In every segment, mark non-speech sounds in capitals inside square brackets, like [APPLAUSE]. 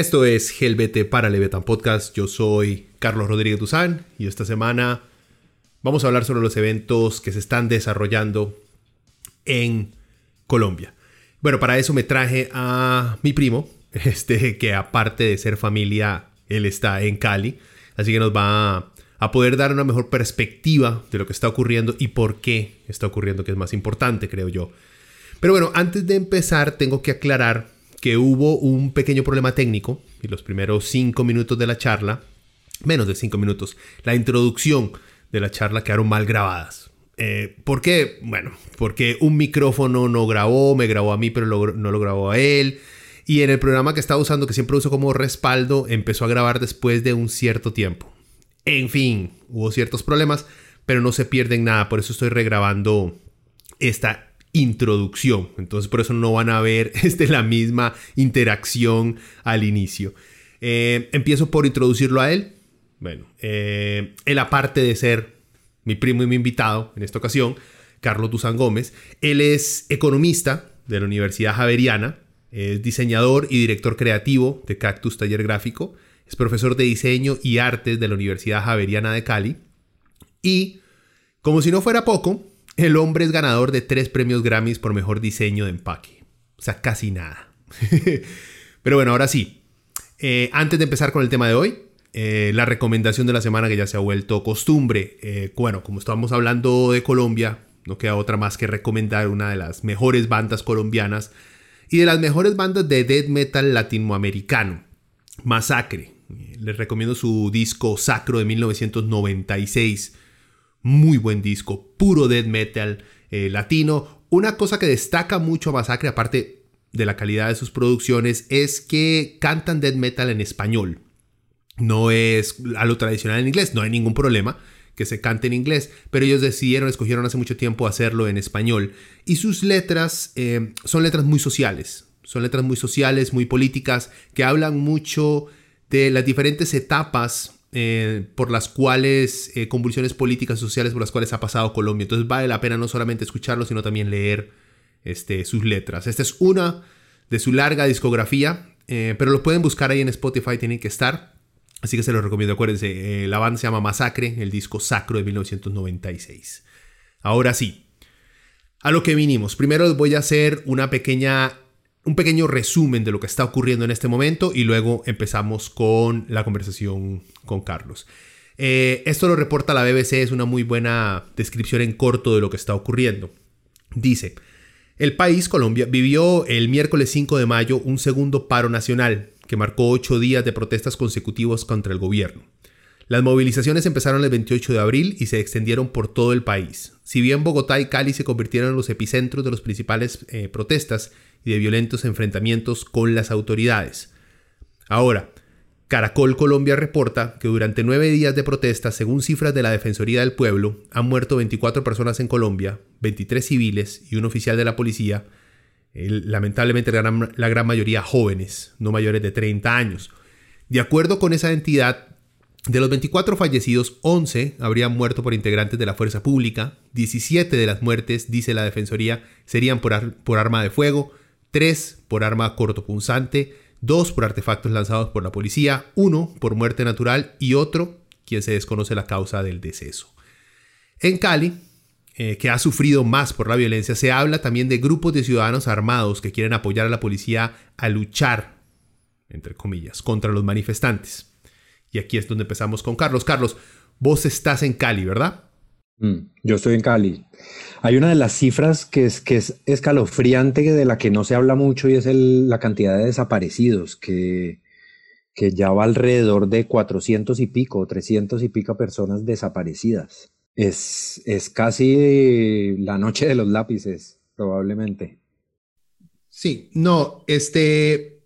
Esto es Gelbete para Levetan Podcast. Yo soy Carlos Rodríguez Duzán y esta semana vamos a hablar sobre los eventos que se están desarrollando en Colombia. Bueno, para eso me traje a mi primo, [LAUGHS] este que aparte de ser familia, él está en Cali, así que nos va a poder dar una mejor perspectiva de lo que está ocurriendo y por qué está ocurriendo, que es más importante, creo yo. Pero bueno, antes de empezar tengo que aclarar que hubo un pequeño problema técnico y los primeros cinco minutos de la charla, menos de cinco minutos, la introducción de la charla quedaron mal grabadas. Eh, ¿Por qué? Bueno, porque un micrófono no grabó, me grabó a mí, pero no lo grabó a él. Y en el programa que estaba usando, que siempre uso como respaldo, empezó a grabar después de un cierto tiempo. En fin, hubo ciertos problemas, pero no se pierden nada. Por eso estoy regrabando esta introducción. Entonces por eso no van a ver [LAUGHS] este, la misma interacción al inicio. Eh, empiezo por introducirlo a él. Bueno, eh, él aparte de ser mi primo y mi invitado en esta ocasión, Carlos Duzán Gómez, él es economista de la Universidad Javeriana, es diseñador y director creativo de Cactus Taller Gráfico, es profesor de diseño y artes de la Universidad Javeriana de Cali y, como si no fuera poco, el hombre es ganador de tres premios Grammys por mejor diseño de empaque. O sea, casi nada. [LAUGHS] Pero bueno, ahora sí. Eh, antes de empezar con el tema de hoy, eh, la recomendación de la semana que ya se ha vuelto costumbre. Eh, bueno, como estábamos hablando de Colombia, no queda otra más que recomendar una de las mejores bandas colombianas y de las mejores bandas de death metal latinoamericano, Masacre. Les recomiendo su disco Sacro de 1996 muy buen disco, puro death metal eh, latino. Una cosa que destaca mucho a Masacre, aparte de la calidad de sus producciones, es que cantan death metal en español. No es a lo tradicional en inglés, no hay ningún problema que se cante en inglés, pero ellos decidieron, escogieron hace mucho tiempo hacerlo en español. Y sus letras eh, son letras muy sociales, son letras muy sociales, muy políticas, que hablan mucho de las diferentes etapas eh, por las cuales, eh, convulsiones políticas y sociales por las cuales ha pasado Colombia. Entonces vale la pena no solamente escucharlo, sino también leer este, sus letras. Esta es una de su larga discografía, eh, pero lo pueden buscar ahí en Spotify, tienen que estar. Así que se los recomiendo, acuérdense, la banda se llama Masacre, el disco Sacro de 1996. Ahora sí, a lo que vinimos. Primero les voy a hacer una pequeña un pequeño resumen de lo que está ocurriendo en este momento y luego empezamos con la conversación con Carlos. Eh, esto lo reporta la BBC, es una muy buena descripción en corto de lo que está ocurriendo. Dice, el país, Colombia, vivió el miércoles 5 de mayo un segundo paro nacional que marcó ocho días de protestas consecutivos contra el gobierno. Las movilizaciones empezaron el 28 de abril y se extendieron por todo el país. Si bien Bogotá y Cali se convirtieron en los epicentros de las principales eh, protestas, y de violentos enfrentamientos con las autoridades. Ahora, Caracol Colombia reporta que durante nueve días de protesta, según cifras de la Defensoría del Pueblo, han muerto 24 personas en Colombia, 23 civiles y un oficial de la policía, lamentablemente la gran, mayoría jóvenes, no mayores de 30 años. De acuerdo con esa entidad, de los 24 fallecidos, 11 habrían muerto por integrantes de la fuerza pública, 17 de las muertes, dice la Defensoría, serían por, por arma de fuego, 3 por arma cortopunzante, 2 por artefactos lanzados por la policía, 1 por muerte natural y otro quien se desconoce la causa del deceso. En Cali, eh, que ha sufrido más por la violencia, se habla también de grupos de ciudadanos armados que quieren apoyar a la policía a luchar, entre comillas, contra los manifestantes. Y aquí es donde empezamos con Carlos. Carlos, vos estás en Cali, ¿verdad? Mm, yo estoy en Cali. Hay una de las cifras que es, que es escalofriante, de la que no se habla mucho, y es la cantidad de desaparecidos, que, que ya va alrededor de 400 y pico, 300 y pico personas desaparecidas. Es, es casi la noche de los lápices, probablemente. Sí, no, este,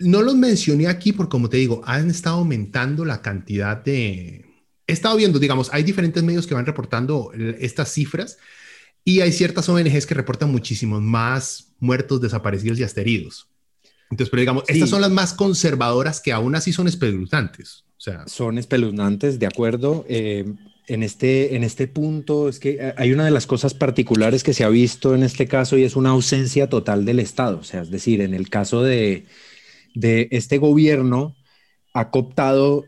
no los mencioné aquí porque, como te digo, han estado aumentando la cantidad de, he estado viendo, digamos, hay diferentes medios que van reportando estas cifras y hay ciertas ONGs que reportan muchísimos más muertos, desaparecidos y heridos. Entonces, pero digamos, estas son las más conservadoras que aún así son espeluznantes. O sea, son espeluznantes, de acuerdo. Eh, en, este, en este punto es que hay una de las cosas particulares que se ha visto en este caso y es una ausencia total del Estado. O sea, es decir, en el caso de, de este gobierno ha cooptado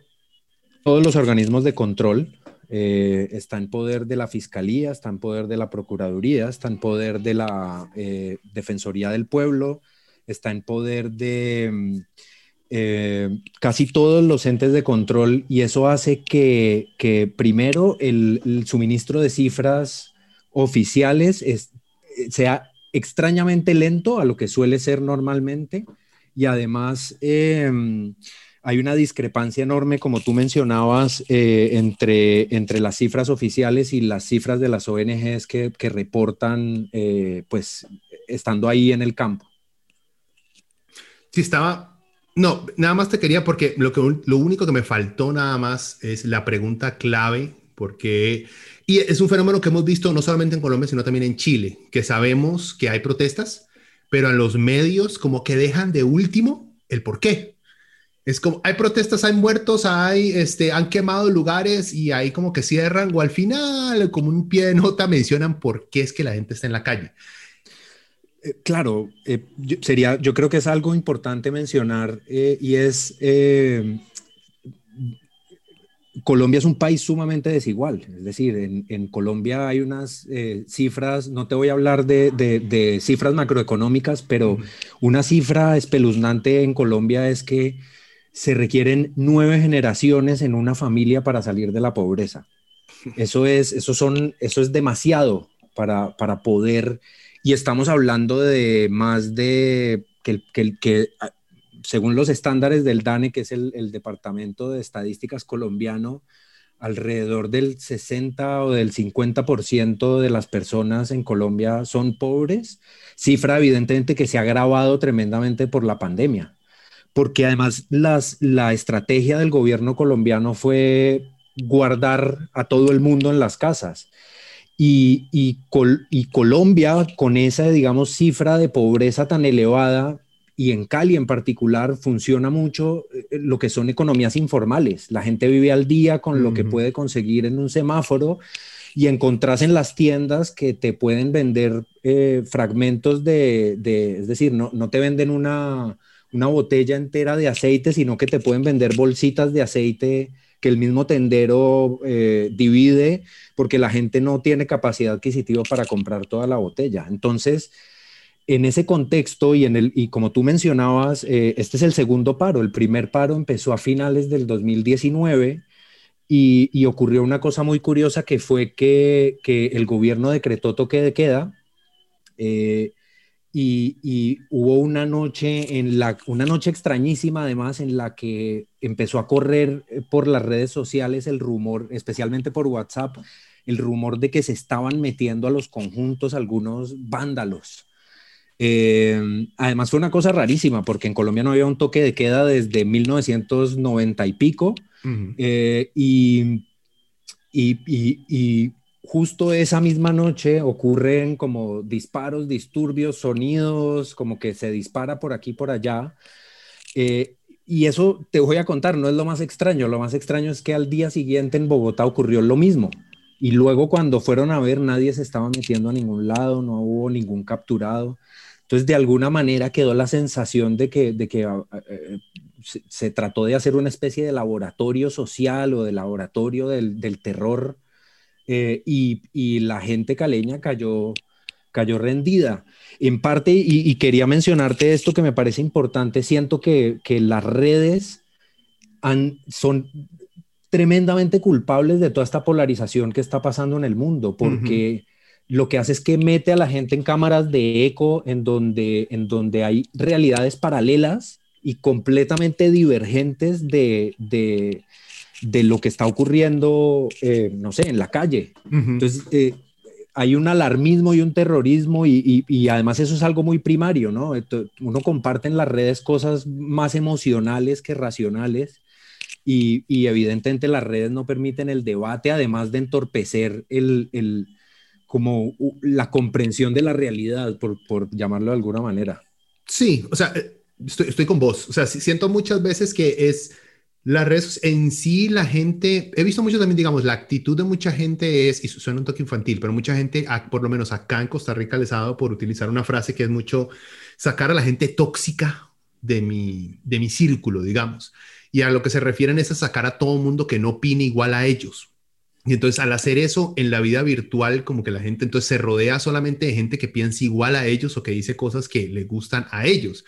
todos los organismos de control. Eh, está en poder de la Fiscalía, está en poder de la Procuraduría, está en poder de la eh, Defensoría del Pueblo, está en poder de mm, eh, casi todos los entes de control y eso hace que, primero el, suministro de cifras oficiales sea extrañamente lento a lo que suele ser normalmente y además hay una discrepancia enorme, como tú mencionabas, eh, entre, entre las cifras oficiales y las cifras de las ONGs que, reportan, eh, pues, estando ahí en el campo. Sí, estaba. No, nada más te quería, porque lo, que, lo único que me faltó nada más es la pregunta clave, porque. Y es un fenómeno que hemos visto no solamente en Colombia, sino también en Chile, que sabemos que hay protestas, pero en los medios como que dejan de último el por qué. Es como, hay protestas, hay muertos, hay, este, han quemado lugares y ahí como que cierran o al final, como un pie de nota, mencionan por qué es que la gente está en la calle. Eh, claro, eh, sería, yo creo que es algo importante mencionar eh, y es, Colombia es un país sumamente desigual, es decir, en, Colombia hay unas cifras, no te voy a hablar de, cifras macroeconómicas, pero una cifra espeluznante en Colombia es que se requieren nueve generaciones en una familia para salir de la pobreza. Eso es, eso son, eso es demasiado para, para poder, y estamos hablando de más de que, que, que según los estándares del DANE, que es el, el Departamento de Estadísticas colombiano, alrededor del 60 o del 50% de las personas en Colombia son pobres, cifra evidentemente que se ha agravado tremendamente por la pandemia porque además las, la estrategia del gobierno colombiano fue guardar a todo el mundo en las casas. Y, y, Colombia, con esa, digamos, cifra de pobreza tan elevada, y en Cali en particular, funciona mucho eh, lo que son economías informales. La gente vive al día con lo que puede conseguir en un semáforo y encontrás en las tiendas que te pueden vender eh, fragmentos de, de, es decir, no, no te venden una, una botella entera de aceite, sino que te pueden vender bolsitas de aceite que el mismo tendero eh, divide porque la gente no tiene capacidad adquisitiva para comprar toda la botella. Entonces, en ese contexto y, en el, y como tú mencionabas, eh, este es el segundo paro. El primer paro empezó a finales del 2019 y, y ocurrió una cosa muy curiosa que fue que, que el gobierno decretó toque de queda. Eh, y, hubo una noche en la una noche extrañísima además en la que empezó a correr eh, por las redes sociales el rumor especialmente por WhatsApp el rumor de que se estaban metiendo a los conjuntos algunos vándalos. Eh, además fue una cosa rarísima porque en Colombia no había un toque de queda desde 1990 y pico eh, y, y, justo esa misma noche ocurren como disparos, disturbios, sonidos, como que se dispara por aquí, por allá. Eh, y eso te voy a contar, no es lo más extraño, lo más extraño es que al día siguiente en Bogotá ocurrió lo mismo. Y luego cuando fueron a ver, nadie se estaba metiendo a ningún lado, no hubo ningún capturado. Entonces, de alguna manera quedó la sensación de que, de que eh, se, trató de hacer una especie de laboratorio social o de laboratorio del, del terror eh, y, la gente caleña cayó, cayó rendida. En parte, y, quería mencionarte esto que me parece importante, siento que, las redes han, son, tremendamente culpables de toda esta polarización que está pasando en el mundo, porque lo que hace es que mete a la gente en cámaras de eco en donde, en donde hay realidades paralelas y completamente divergentes de, de, de lo que está ocurriendo, eh, no sé, en la calle. Entonces, eh, hay un alarmismo y un terrorismo y, y, además eso es algo muy primario, ¿no? Uno comparte en las redes cosas más emocionales que racionales y, y evidentemente las redes no permiten el debate, además de entorpecer el, el como la comprensión de la realidad, por, por, llamarlo de alguna manera. Sí, o sea, eh, estoy, estoy con vos. O sea, siento muchas veces que es las redes en sí, la gente, he visto mucho también, digamos, la actitud de mucha gente es, y suena un toque infantil, pero mucha gente, por lo menos acá en Costa Rica, les ha dado por utilizar una frase que es mucho sacar a la gente tóxica de mi, de mi círculo, digamos. Y a lo que se refieren es a sacar a todo mundo que no opine igual a ellos. Y entonces al hacer eso en la vida virtual, como que la gente entonces se rodea solamente de gente que piensa igual a ellos o que dice cosas que le gustan a ellos.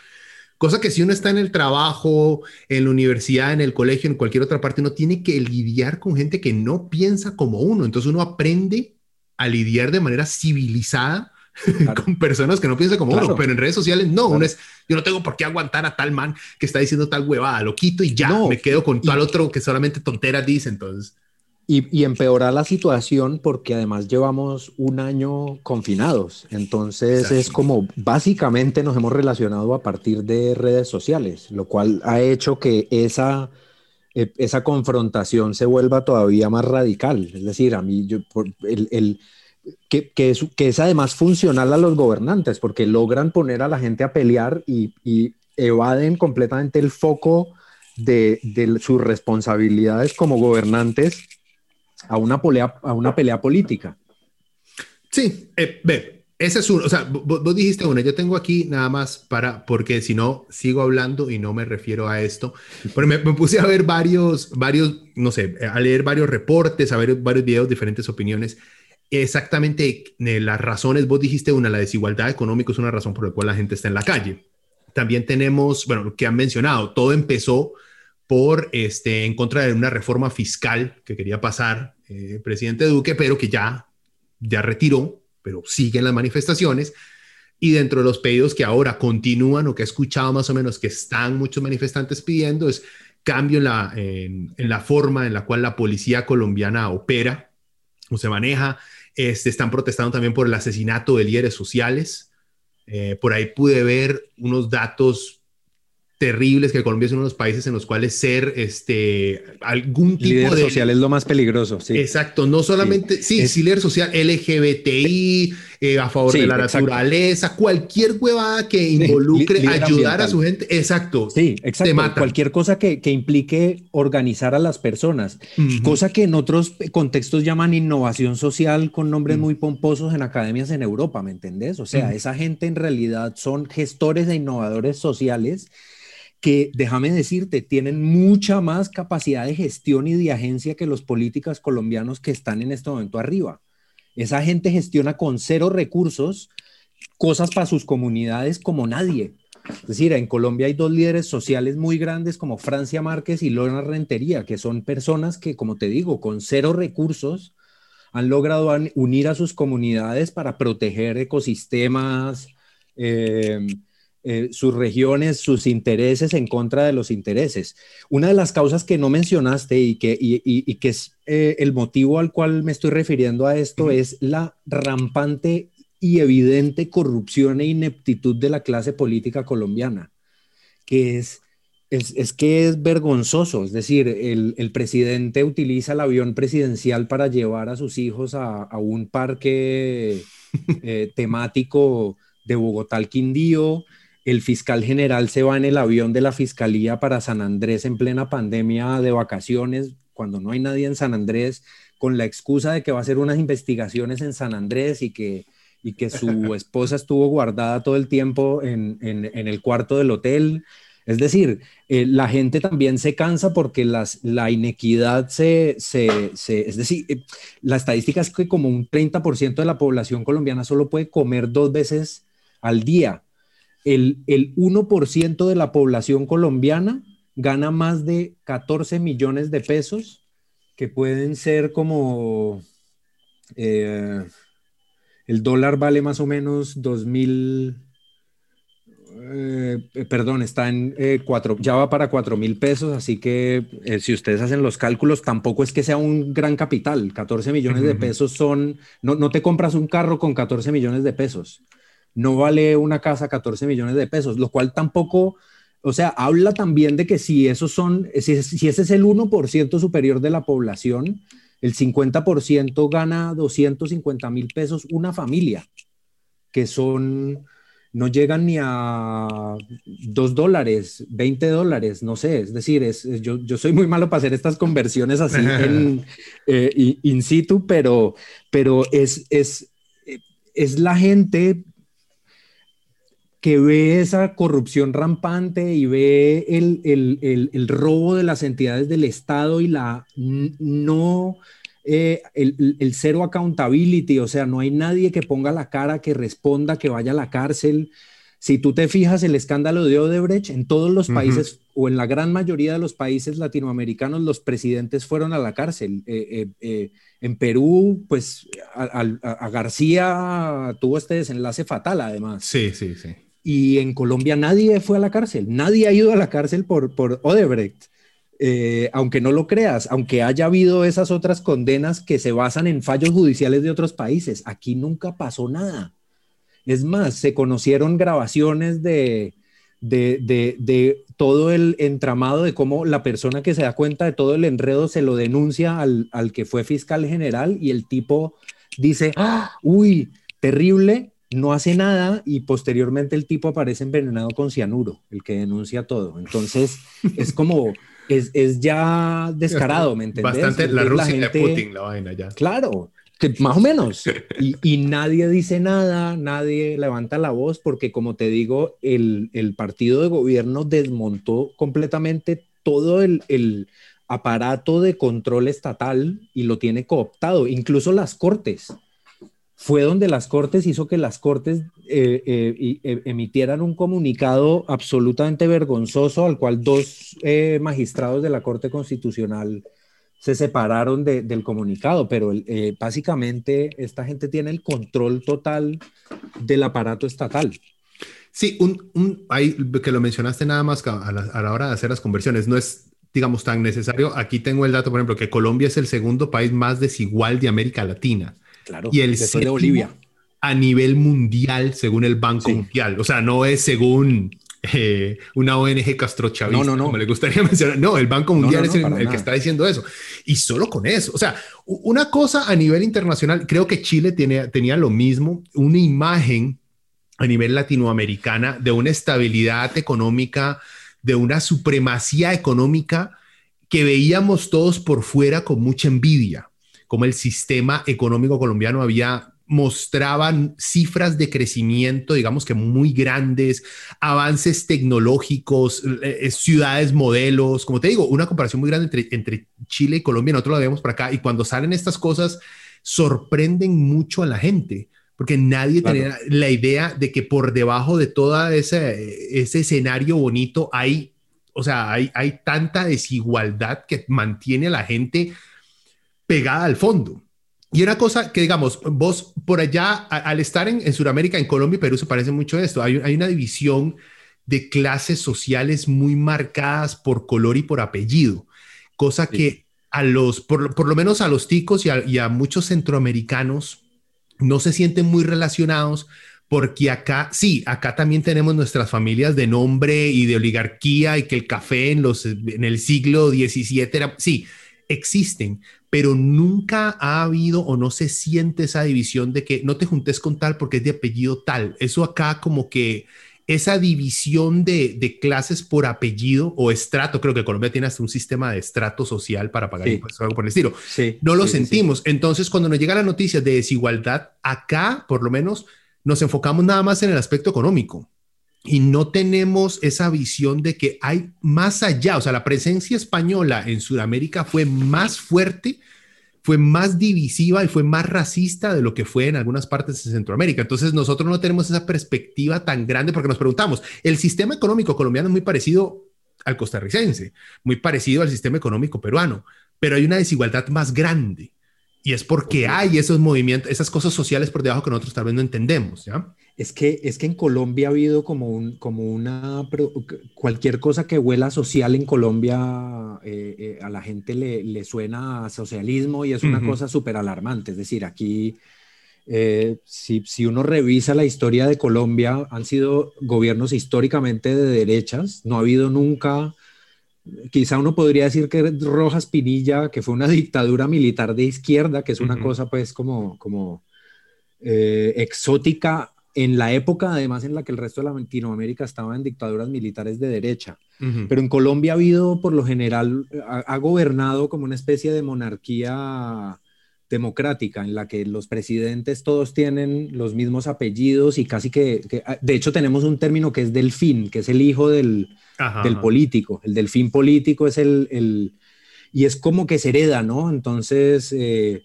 Cosa que si uno está en el trabajo, en la universidad, en el colegio, en cualquier otra parte, uno tiene que lidiar con gente que no piensa como uno. Entonces uno aprende a lidiar de manera civilizada [LAUGHS] con personas que no piensan como uno, pero en redes sociales no, uno es, yo no tengo por qué aguantar a tal man que está diciendo tal huevada, lo quito y ya, me quedo con tal otro que solamente tonteras dice, entonces. Y, empeorar la situación porque además llevamos un año confinados. Entonces es como básicamente nos hemos relacionado a partir de redes sociales, lo cual ha hecho que esa, eh, esa confrontación se vuelva todavía más radical. Es decir, a mí, yo, el, el que, que, es, que, es, además funcional a los gobernantes porque logran poner a la gente a pelear y, y evaden completamente el foco de, de sus responsabilidades como gobernantes a una pelea, a una pelea política. Sí, eh, ve, ese es uno, o sea, vos, dijiste una, yo tengo aquí nada más para, porque si no, sigo hablando y no me refiero a esto, pero me, puse a ver varios, varios, no sé, a leer varios reportes, a ver varios videos, diferentes opiniones. Exactamente las razones, vos dijiste una, la desigualdad económica es una razón por la cual la gente está en la calle. También tenemos, bueno, lo que han mencionado, todo empezó por este, en contra de una reforma fiscal que quería pasar el eh, presidente Duque, pero que ya, ya retiró, pero siguen las manifestaciones. Y dentro de los pedidos que ahora continúan o que he escuchado más o menos que están muchos manifestantes pidiendo es cambio en la, en, la forma en la cual la policía colombiana opera o se maneja. Este, están protestando también por el asesinato de líderes sociales. Eh, por ahí pude ver unos datos terribles, que Colombia es uno de los países en los cuales ser este, algún tipo líder de... social es lo más peligroso, sí. Exacto, no solamente, sí, sí, líder social LGBTI, eh, a favor de la naturaleza, cualquier huevada que involucre ayudar a su gente, exacto. Sí, exacto. Cualquier cosa que, que, implique organizar a las personas, cosa que en otros contextos llaman innovación social con nombres muy pomposos en academias en Europa, ¿me entendés? O sea, esa gente en realidad son gestores e innovadores sociales que, déjame decirte, tienen mucha más capacidad de gestión y de agencia que los políticos colombianos que están en este momento arriba. Esa gente gestiona con cero recursos cosas para sus comunidades como nadie. Es decir, en Colombia hay dos líderes sociales muy grandes como Francia Márquez y Lorena Rentería, que son personas que, como te digo, con cero recursos han logrado unir a sus comunidades para proteger ecosistemas, eh, eh, sus regiones, sus intereses en contra de los intereses. Una de las causas que no mencionaste y que, y, que es eh, el motivo al cual me estoy refiriendo a esto es la rampante y evidente corrupción e ineptitud de la clase política colombiana, que es, es, que es vergonzoso. Es decir, el, presidente utiliza el avión presidencial para llevar a sus hijos a, un parque eh, [LAUGHS] temático de Bogotá al Quindío el fiscal general se va en el avión de la fiscalía para San Andrés en plena pandemia de vacaciones, cuando no hay nadie en San Andrés, con la excusa de que va a hacer unas investigaciones en San Andrés y que, y que su [LAUGHS] esposa estuvo guardada todo el tiempo en, el cuarto del hotel. Es decir, eh, la gente también se cansa porque las, la inequidad se, se, se, Es decir, eh, la estadística es que como un 30% de la población colombiana solo puede comer dos veces al día el, 1% de la población colombiana gana más de 14 millones de pesos que pueden ser como... Eh, el dólar vale más o menos 2.000... Eh, perdón, está en eh, cuatro, ya va para cuatro mil pesos, así que eh, si ustedes hacen los cálculos, tampoco es que sea un gran capital. 14 millones de pesos son, no, no te compras un carro con 14 millones de pesos, no vale una casa 14 millones de pesos, lo cual tampoco, o sea, habla también de que si esos son, si, si ese es el 1% superior de la población, el 50% gana 250 mil pesos una familia, que son no llegan ni a 2 dólares, 20 dólares, no sé, es decir, es, yo, yo, soy muy malo para hacer estas conversiones así [LAUGHS] en, eh, in situ, pero, pero es, es, es la gente que ve esa corrupción rampante y ve el, el, el, el robo de las entidades del Estado y la no eh, el, cero accountability, o sea, no hay nadie que ponga la cara, que responda, que vaya a la cárcel. Si tú te fijas el escándalo de Odebrecht, en todos los países o en la gran mayoría de los países latinoamericanos, los presidentes fueron a la cárcel. Eh, eh, en Perú, pues a, García tuvo este desenlace fatal, además. Sí, sí, sí. Y en Colombia nadie fue a la cárcel, nadie ha ido a la cárcel por, por Odebrecht. Eh, aunque no lo creas, aunque haya habido esas otras condenas que se basan en fallos judiciales de otros países, aquí nunca pasó nada. Es más, se conocieron grabaciones de, de, todo el entramado de cómo la persona que se da cuenta de todo el enredo se lo denuncia al, que fue fiscal general y el tipo dice, ¡Ah! uy, terrible, no hace nada y posteriormente el tipo aparece envenenado con cianuro, el que denuncia todo. Entonces, es como es, ya descarado, ¿me entiendes? Bastante la Rusia de Putin, la vaina ya. Claro, que más o menos. Y, nadie dice nada, nadie levanta la voz, porque como te digo, el, partido de gobierno desmontó completamente todo el, el aparato de control estatal y lo tiene cooptado, incluso las cortes fue donde las Cortes hizo que las Cortes eh, eh, eh, emitieran un comunicado absolutamente vergonzoso al cual dos magistrados de la Corte Constitucional se separaron del comunicado, pero básicamente esta gente tiene el control total del aparato estatal. Sí, un, que lo mencionaste nada más a la, a la hora de hacer las conversiones, no es digamos, tan necesario. Aquí tengo el dato, por ejemplo, que Colombia es el segundo país más desigual de América Latina. Claro, y el de Bolivia. A nivel mundial, según el Banco Mundial. O sea, no es según eh, una ONG castrochavista, no, no, no. como le gustaría [LAUGHS] mencionar. No, el Banco Mundial es el, que está diciendo eso. Y solo con eso. O sea, una cosa a nivel internacional, creo que Chile tiene, tenía lo mismo, una imagen a nivel latinoamericana de una estabilidad económica, de una supremacía económica que veíamos todos por fuera con mucha envidia como el sistema económico colombiano había mostraban cifras de crecimiento, digamos que muy grandes, avances tecnológicos, eh, eh, ciudades modelos, como te digo, una comparación muy grande entre, entre Chile y Colombia, nosotros lo vemos por acá, y cuando salen estas cosas, sorprenden mucho a la gente, porque nadie tenía la idea de que por debajo de todo ese, ese escenario bonito hay, o sea, hay, hay tanta desigualdad que mantiene a la gente pegada al fondo. Y una cosa que, digamos, vos por allá, al estar en, en Sudamérica, en Colombia y Perú, se parece mucho a esto. Hay, hay, una división de clases sociales muy marcadas por color y por apellido, cosa que a los, por, por, lo menos a los ticos y a, y a muchos centroamericanos, no se sienten muy relacionados porque acá, sí, acá también tenemos nuestras familias de nombre y de oligarquía y que el café en, los, en el siglo XVII era, sí, existen, pero nunca ha habido o no se siente esa división de que no te juntes con tal porque es de apellido tal. Eso acá como que esa división de, clases por apellido o estrato, creo que Colombia tiene hasta un sistema de estrato social para pagar impuestos, algo por el estilo. no lo sentimos. Entonces, cuando nos llega la noticia de desigualdad, acá por lo menos nos enfocamos nada más en el aspecto económico y no tenemos esa visión de que hay más allá, o sea, la presencia española en Sudamérica fue más fuerte, fue más divisiva y fue más racista de lo que fue en algunas partes de Centroamérica. Entonces nosotros no tenemos esa perspectiva tan grande porque nos preguntamos, el sistema económico colombiano es muy parecido al costarricense, muy parecido al sistema económico peruano, pero hay una desigualdad más grande. Y es porque hay esos movimientos, esas cosas sociales por debajo que nosotros tal vez no entendemos, ¿ya? Es que, es que en Colombia ha habido como, un, como una, cualquier cosa que huela social en Colombia, eh, eh, a la gente le, le, suena a socialismo y es una cosa súper alarmante. Es decir, aquí, eh, si, si, uno revisa la historia de Colombia, han sido gobiernos históricamente de derechas, no ha habido nunca, quizá uno podría decir que Rojas Pinilla, que fue una [LAUGHS] dictadura militar de izquierda, que es una cosa pues como, como exótica en la época además en la que el resto de Latinoamérica estaba en dictaduras militares de derecha. Pero en Colombia ha habido, por lo general, ha, gobernado como una especie de monarquía democrática en la que los presidentes todos tienen los mismos apellidos y casi que, ah, de hecho tenemos un término que es delfín, que es el hijo del, del político. El delfín político es el, el, y es como que se hereda, ¿no? Entonces, eh,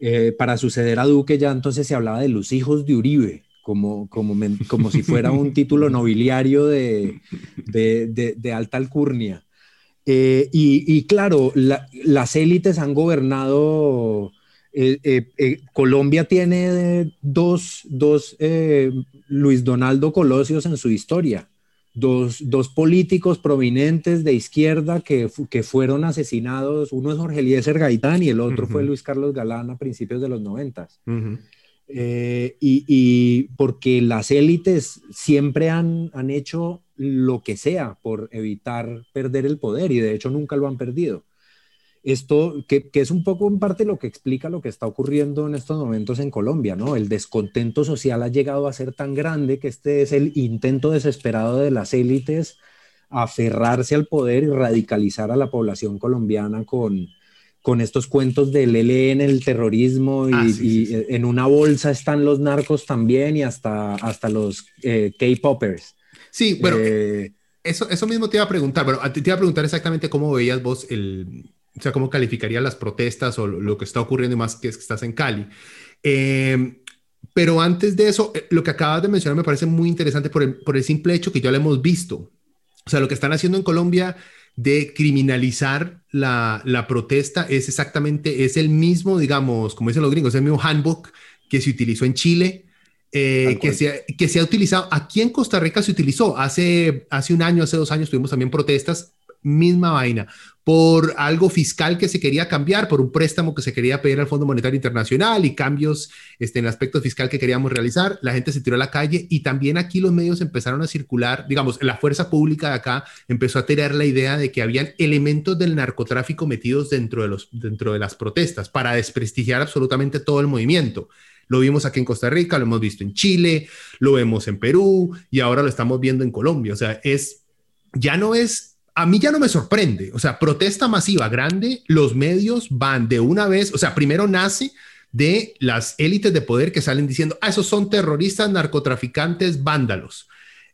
eh, para suceder a Duque ya entonces se hablaba de los hijos de Uribe como, como, [LAUGHS] como si fuera un título nobiliario de, de, de, alta alcurnia. Eh, y, y, claro, las élites han gobernado. Eh, eh, Colombia tiene dos, dos Luis Donaldo Colosios en su historia. Dos, dos, políticos prominentes de izquierda que, que, fueron asesinados. Uno es Jorge Eliezer Gaitán y el otro fue Luis Carlos Galán a principios de los noventas. Eh, y, porque las élites siempre han, han, hecho lo que sea por evitar perder el poder y de hecho nunca lo han perdido. Esto, que, que, es un poco en parte lo que explica lo que está ocurriendo en estos momentos en Colombia, ¿no? El descontento social ha llegado a ser tan grande que este es el intento desesperado de las élites aferrarse al poder y radicalizar a la población colombiana con, con estos cuentos del ELN, el terrorismo, y, ah, en una bolsa están los narcos también y hasta, hasta los eh, K-Poppers. Sí, bueno, eh, eso, eso mismo te iba a preguntar, bueno, te iba a preguntar exactamente cómo veías vos el, o sea, cómo calificarías las protestas o lo, que está ocurriendo y más que es que estás en Cali. Em, pero antes de eso, eh, lo que acabas de mencionar me parece muy interesante por el, por el simple hecho que ya lo hemos visto. O sea, lo que están haciendo en Colombia de criminalizar la, la, protesta es exactamente, es el mismo, digamos, como dicen los gringos, es el mismo handbook que se utilizó en Chile, eh, que, se, que se ha utilizado, aquí en Costa Rica se utilizó, hace, hace un año, hace dos años tuvimos también protestas misma vaina, por algo fiscal que se quería cambiar, por un préstamo que se quería pedir al Fondo Monetario Internacional y cambios este, en el aspecto fiscal que queríamos realizar, la gente se tiró a la calle y también aquí los medios empezaron a circular, digamos, la fuerza pública de acá empezó a tener la idea de que habían elementos del narcotráfico metidos dentro de, los, dentro de las protestas para desprestigiar absolutamente todo el movimiento. Lo vimos aquí en Costa Rica, lo hemos visto en Chile, lo vemos en Perú y ahora lo estamos viendo en Colombia. O sea, es, ya no es a mí ya no me sorprende. O sea, protesta masiva grande, los medios van de una vez, o sea, primero nace de las élites de poder que salen diciendo, ah, esos son terroristas, narcotraficantes, vándalos.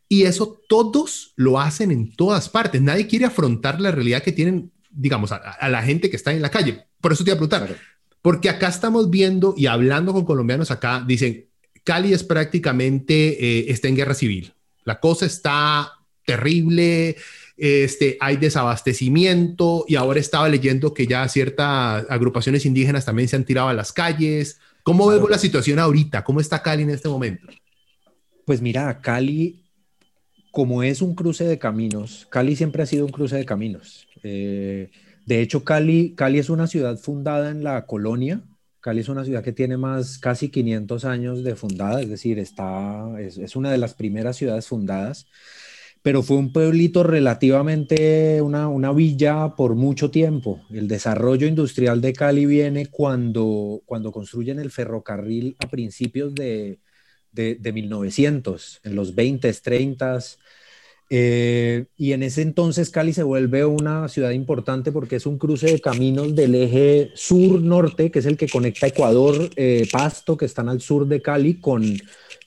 Y eso todos lo hacen en todas partes. Nadie quiere afrontar la realidad que tienen, digamos, a, la gente que está en la calle. Por eso te iba a preguntar, porque acá estamos viendo y hablando con colombianos acá, dicen, Cali es prácticamente, eh, está en guerra civil. La cosa está terrible, este, hay desabastecimiento y ahora estaba leyendo que ya ciertas agrupaciones indígenas también se han tirado a las calles. ¿Cómo vemos la situación ahorita? ¿Cómo está Cali en este momento? Pues mira, Cali, como es un cruce de caminos, Cali siempre ha sido un cruce de caminos. Eh, de hecho, Cali, Cali es una ciudad fundada en la colonia. Cali es una ciudad que tiene más casi 500 años de fundada, es decir, está, es, es una de las primeras ciudades fundadas pero fue un pueblito relativamente, una, una, villa por mucho tiempo. El desarrollo industrial de Cali viene cuando, cuando construyen el ferrocarril a principios de, de, 1900, en los 20, 30. Eh, y en ese entonces Cali se vuelve una ciudad importante porque es un cruce de caminos del eje sur-norte, que es el que conecta Ecuador, eh, Pasto, que están al sur de Cali, con,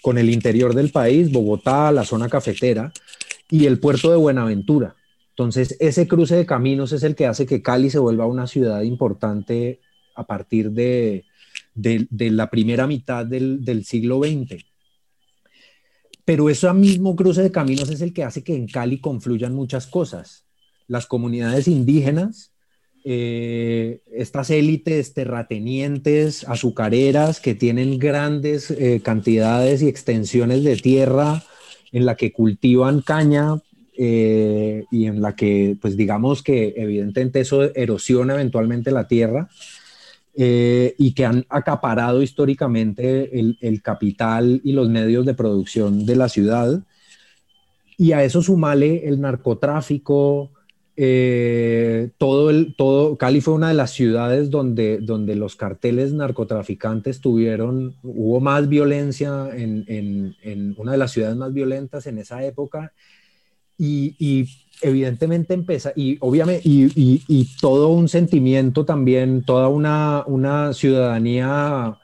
con el interior del país, Bogotá, la zona cafetera y el puerto de Buenaventura. Entonces, ese cruce de caminos es el que hace que Cali se vuelva una ciudad importante a partir de, de, la primera mitad del, del, siglo XX. Pero ese mismo cruce de caminos es el que hace que en Cali confluyan muchas cosas. las comunidades indígenas, eh, estas élites terratenientes, azucareras, que tienen grandes eh, cantidades y extensiones de tierra en la que cultivan caña eh, y en la que, pues digamos que evidentemente eso erosiona eventualmente la tierra. y que han acaparado históricamente el, el, capital y los medios de producción de la ciudad. Y a eso sumale el narcotráfico, eh, todo el, todo, Cali fue una de las ciudades donde, donde los carteles narcotraficantes tuvieron, hubo más violencia en, en, una de las ciudades más violentas en esa época. Y, y evidentemente empieza, y obviamente, y, y, todo un sentimiento también, toda una, una ciudadanía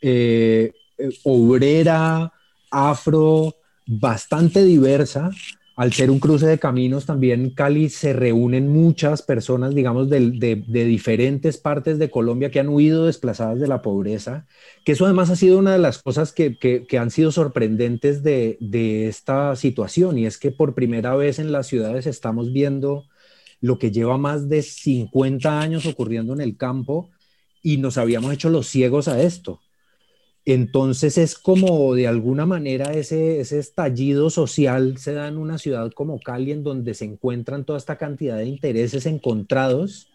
eh, obrera, afro, bastante diversa, al ser un cruce de caminos, también Cali se reúnen muchas personas, digamos, de, diferentes partes de Colombia que han huido desplazadas de la pobreza, que eso además ha sido una de las cosas que, han sido sorprendentes de, esta situación, y es que por primera vez en las ciudades estamos viendo lo que lleva más de 50 años ocurriendo en el campo y nos habíamos hecho los ciegos a esto. Entonces es como de alguna manera ese, ese estallido social se da en una ciudad como Cali, en donde se encuentran toda esta cantidad de intereses encontrados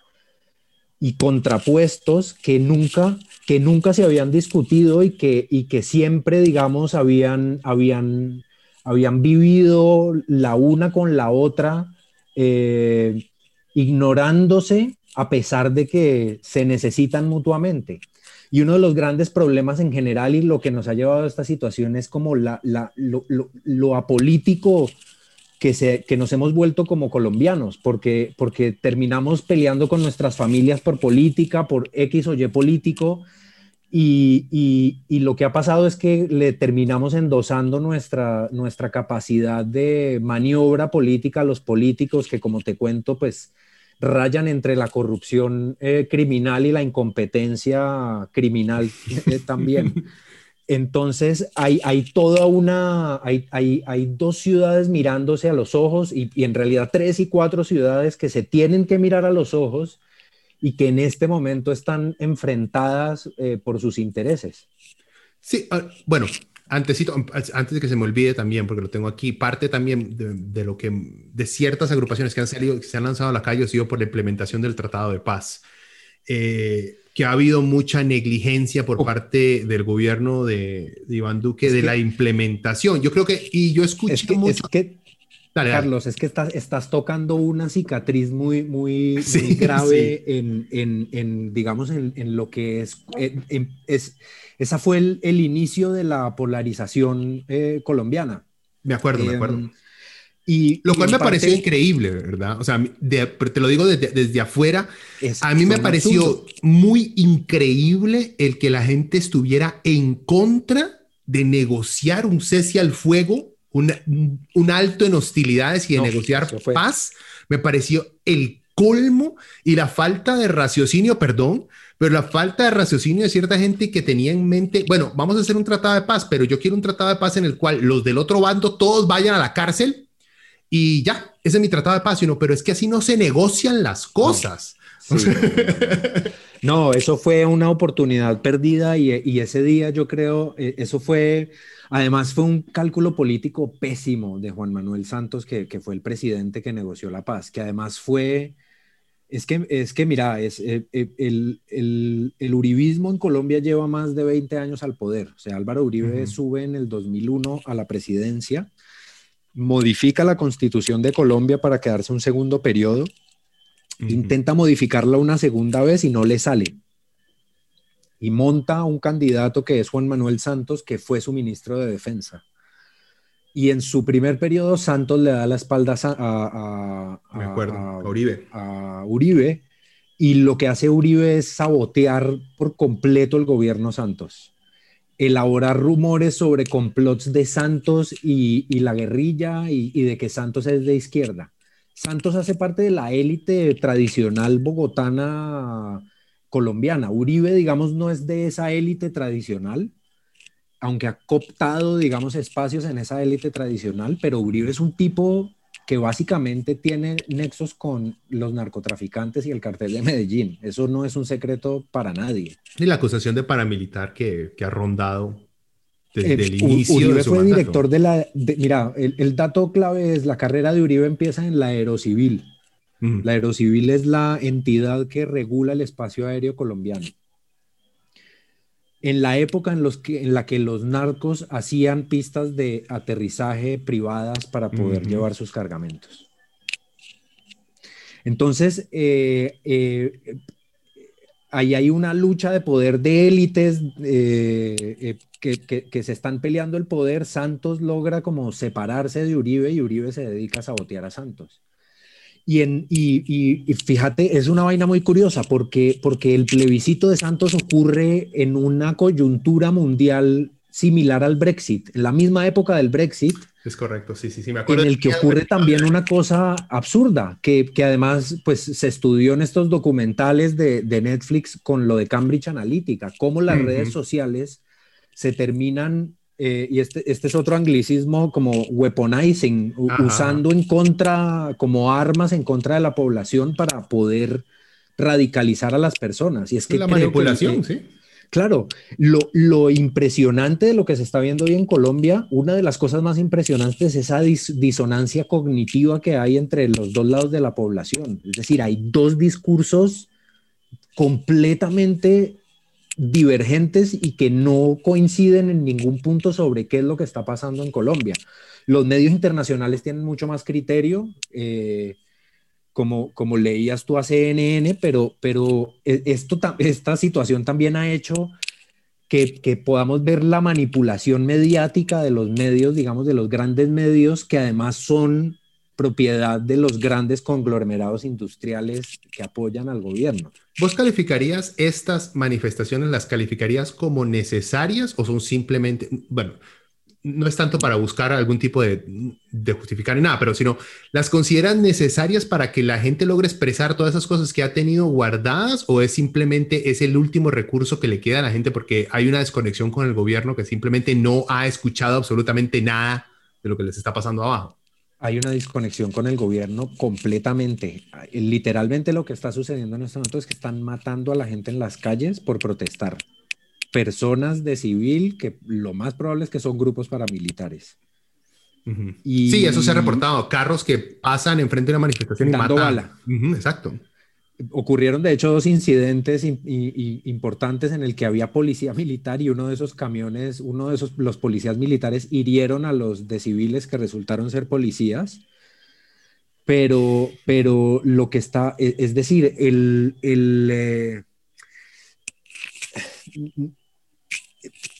y contrapuestos que nunca, que nunca se habían discutido y que, y que siempre, digamos, habían, habían, habían vivido la una con la otra, eh, ignorándose a pesar de que se necesitan mutuamente. Y uno de los grandes problemas en general y lo que nos ha llevado a esta situación es como la, lo, apolítico que, se, que nos hemos vuelto como colombianos, porque, porque terminamos peleando con nuestras familias por política, por X o Y político, y, y, y, lo que ha pasado es que le terminamos endosando nuestra, nuestra capacidad de maniobra política a los políticos que, como te cuento, pues rayan entre la corrupción eh, criminal y la incompetencia criminal eh, [LAUGHS] también. Entonces hay, hay toda una, hay, hay, hay, dos ciudades mirándose a los ojos y, en realidad tres y cuatro ciudades que se tienen que mirar a los ojos y que en este momento están enfrentadas eh, por sus intereses. Sí, ah, bueno, antes, antes de que se me olvide también, porque lo tengo aquí, parte también de, lo que, de ciertas agrupaciones que han salido, que se han lanzado a la calle, ha sido por la implementación del Tratado de Paz. Eh, que ha habido mucha negligencia por parte del gobierno de, Iván Duque de la implementación. Yo creo que, y yo escuché mucho... que, Carlos, es que estás, estás tocando una cicatriz muy, muy, [LAUGHS] grave En, en, en, digamos, en, en, lo que es, es esa fue el, el, inicio de la polarización eh, colombiana. Me acuerdo, me acuerdo. Em, y, lo cual me pareció increíble, ¿verdad? O sea, te lo digo desde, desde afuera, a mí me pareció muy increíble el que la gente estuviera en contra de negociar un cese al fuego, un, un alto en hostilidades y de negociar paz. Me pareció el colmo y la falta de raciocinio, perdón, pero la falta de raciocinio de cierta gente que tenía en mente, bueno, vamos a hacer un tratado de paz, pero yo quiero un tratado de paz en el cual los del otro bando todos vayan a la cárcel y ya, ese es mi tratado de paz, sino, pero es que así no se negocian las cosas. [LAUGHS] No, eso fue una oportunidad perdida y, y, ese día yo creo, eh, eso fue, además fue un cálculo político pésimo de Juan Manuel Santos, que, que fue el presidente que negoció la paz, que además fue es que, es que mira, es, eh, eh, el, el, el, uribismo en Colombia lleva más de 20 años al poder. O sea, Álvaro Uribe sube en el 2001 a la presidencia, modifica la constitución de Colombia para quedarse un segundo periodo, intenta modificarla una segunda vez y no le sale. Y monta un candidato que es Juan Manuel Santos, que fue su ministro de Defensa. Y en su primer periodo, Santos le da la espalda a, Uribe. a Uribe. Y lo que hace Uribe es sabotear por completo el gobierno Santos. Elaborar rumores sobre complots de Santos y, la guerrilla y, y, de que Santos es de izquierda. Santos hace parte de la élite tradicional bogotana colombiana. Uribe, digamos, no es de esa élite tradicional aunque ha cooptado, digamos, espacios en esa élite tradicional, pero Uribe es un tipo que básicamente tiene nexos con los narcotraficantes y el cartel de Medellín. Eso no es un secreto para nadie. Y la acusación de paramilitar que, que ha rondado desde eh, el inicio Uribe de su fue director de la... mira, el, dato clave es la carrera de Uribe empieza en la Aerocivil. La Aerocivil es la entidad que regula el espacio aéreo colombiano en la época en, los que, en la que los narcos hacían pistas de aterrizaje privadas para poder llevar sus cargamentos. Entonces, eh, eh, ahí hay una lucha de poder de élites eh, que, que, se están peleando el poder. Santos logra como separarse de Uribe y Uribe se dedica a sabotear a Santos. Y, en, y, y, fíjate, es una vaina muy curiosa porque, porque el plebiscito de Santos ocurre en una coyuntura mundial similar al Brexit, en la misma época del Brexit. Es correcto, sí, sí, sí, me acuerdo. En el que ocurre también una cosa absurda, que, que, además pues se estudió en estos documentales de, de Netflix con lo de Cambridge Analytica, cómo las redes sociales se terminan eh, y este, este es otro anglicismo como weaponizing, usando en contra, como armas en contra de la población para poder radicalizar a las personas. Y es que la manipulación, sí. Claro, lo, lo, impresionante de lo que se está viendo hoy en Colombia, una de las cosas más impresionantes es esa disonancia cognitiva que hay entre los dos lados de la población. Es decir, hay dos discursos completamente divergentes y que no coinciden en ningún punto sobre qué es lo que está pasando en Colombia. Los medios internacionales tienen mucho más criterio, eh, como, como leías tú a CNN, pero, pero e, esto, esta situación también ha hecho que, que, podamos ver la manipulación mediática de los medios, digamos, de los grandes medios, que además son propiedad de los grandes conglomerados industriales que apoyan al gobierno. ¿Vos calificarías estas manifestaciones, las calificarías como necesarias o son simplemente, bueno, no es tanto para buscar algún tipo de, justificar ni nada, pero sino las consideran necesarias para que la gente logre expresar todas esas cosas que ha tenido guardadas o es simplemente es el último recurso que le queda a la gente porque hay una desconexión con el gobierno que simplemente no ha escuchado absolutamente nada de lo que les está pasando abajo? Hay una desconexión con el gobierno completamente. Literalmente lo que está sucediendo en este momento es que están matando a la gente en las calles por protestar. Personas de civil que lo más probable es que son grupos paramilitares. y... Sí, eso se ha reportado. Carros que pasan enfrente de una manifestación y matan. Bala. exacto. Ocurrieron, de hecho, dos incidentes importantes en el que había policía militar y uno de esos camiones, uno de esos, los policías militares hirieron a los de civiles que resultaron ser policías. Pero, pero lo que está, e, es, decir, el, el eh,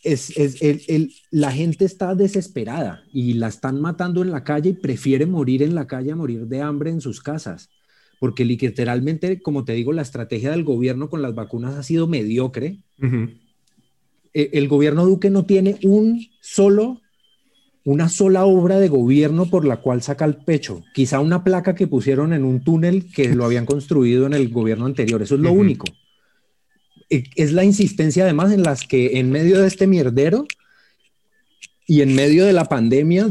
es, es el, la gente está desesperada y la están matando en la calle y prefiere morir en la calle a morir de hambre en sus casas porque literalmente, como te digo, la estrategia del gobierno con las vacunas ha sido mediocre. E, el gobierno Duque no tiene un solo, una sola obra de gobierno por la cual saca el pecho. Quizá una placa que pusieron en un túnel que lo habían construido en el gobierno anterior. Eso es lo único. E, es la insistencia además en las que en medio de este mierdero y en medio de la pandemia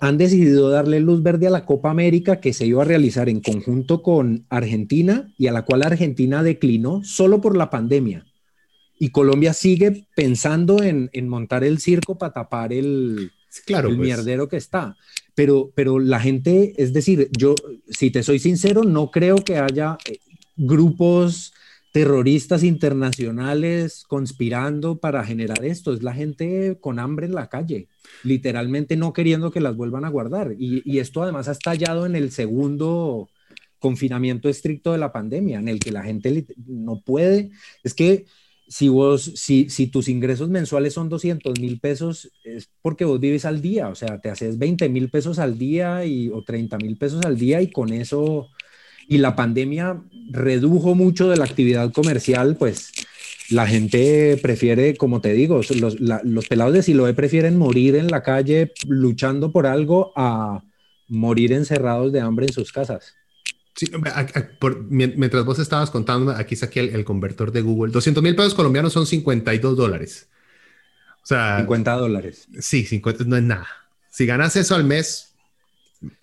han decidido darle luz verde a la Copa América que se iba a realizar en conjunto con Argentina y a la cual Argentina declinó solo por la pandemia. Y Colombia sigue pensando en, montar el circo para tapar el, claro, el pues. mierdero que está. Pero, pero la gente, es decir, yo, si te soy sincero, no creo que haya eh, grupos terroristas internacionales conspirando para generar esto. Es la gente con hambre en la calle, literalmente no queriendo que las vuelvan a guardar. Y, esto además ha estallado en el segundo confinamiento estricto de la pandemia, en el que la gente no puede. Es que si vos, si, tus ingresos mensuales son 200 mil pesos, es porque vos vives al día, o sea, te haces 20 mil pesos al día y, o 30 mil pesos al día y con eso y la pandemia redujo mucho de la actividad comercial, pues la gente prefiere, como te digo, los, pelados de Siloé prefieren morir en la calle luchando por algo a morir encerrados de hambre en sus casas. Sí, mientras vos estabas contando, aquí saqué el, el convertor de Google. 200 mil pesos colombianos son 52 dólares. O sea, 50 dólares. Sí, 50 no es nada. Si ganas eso al mes,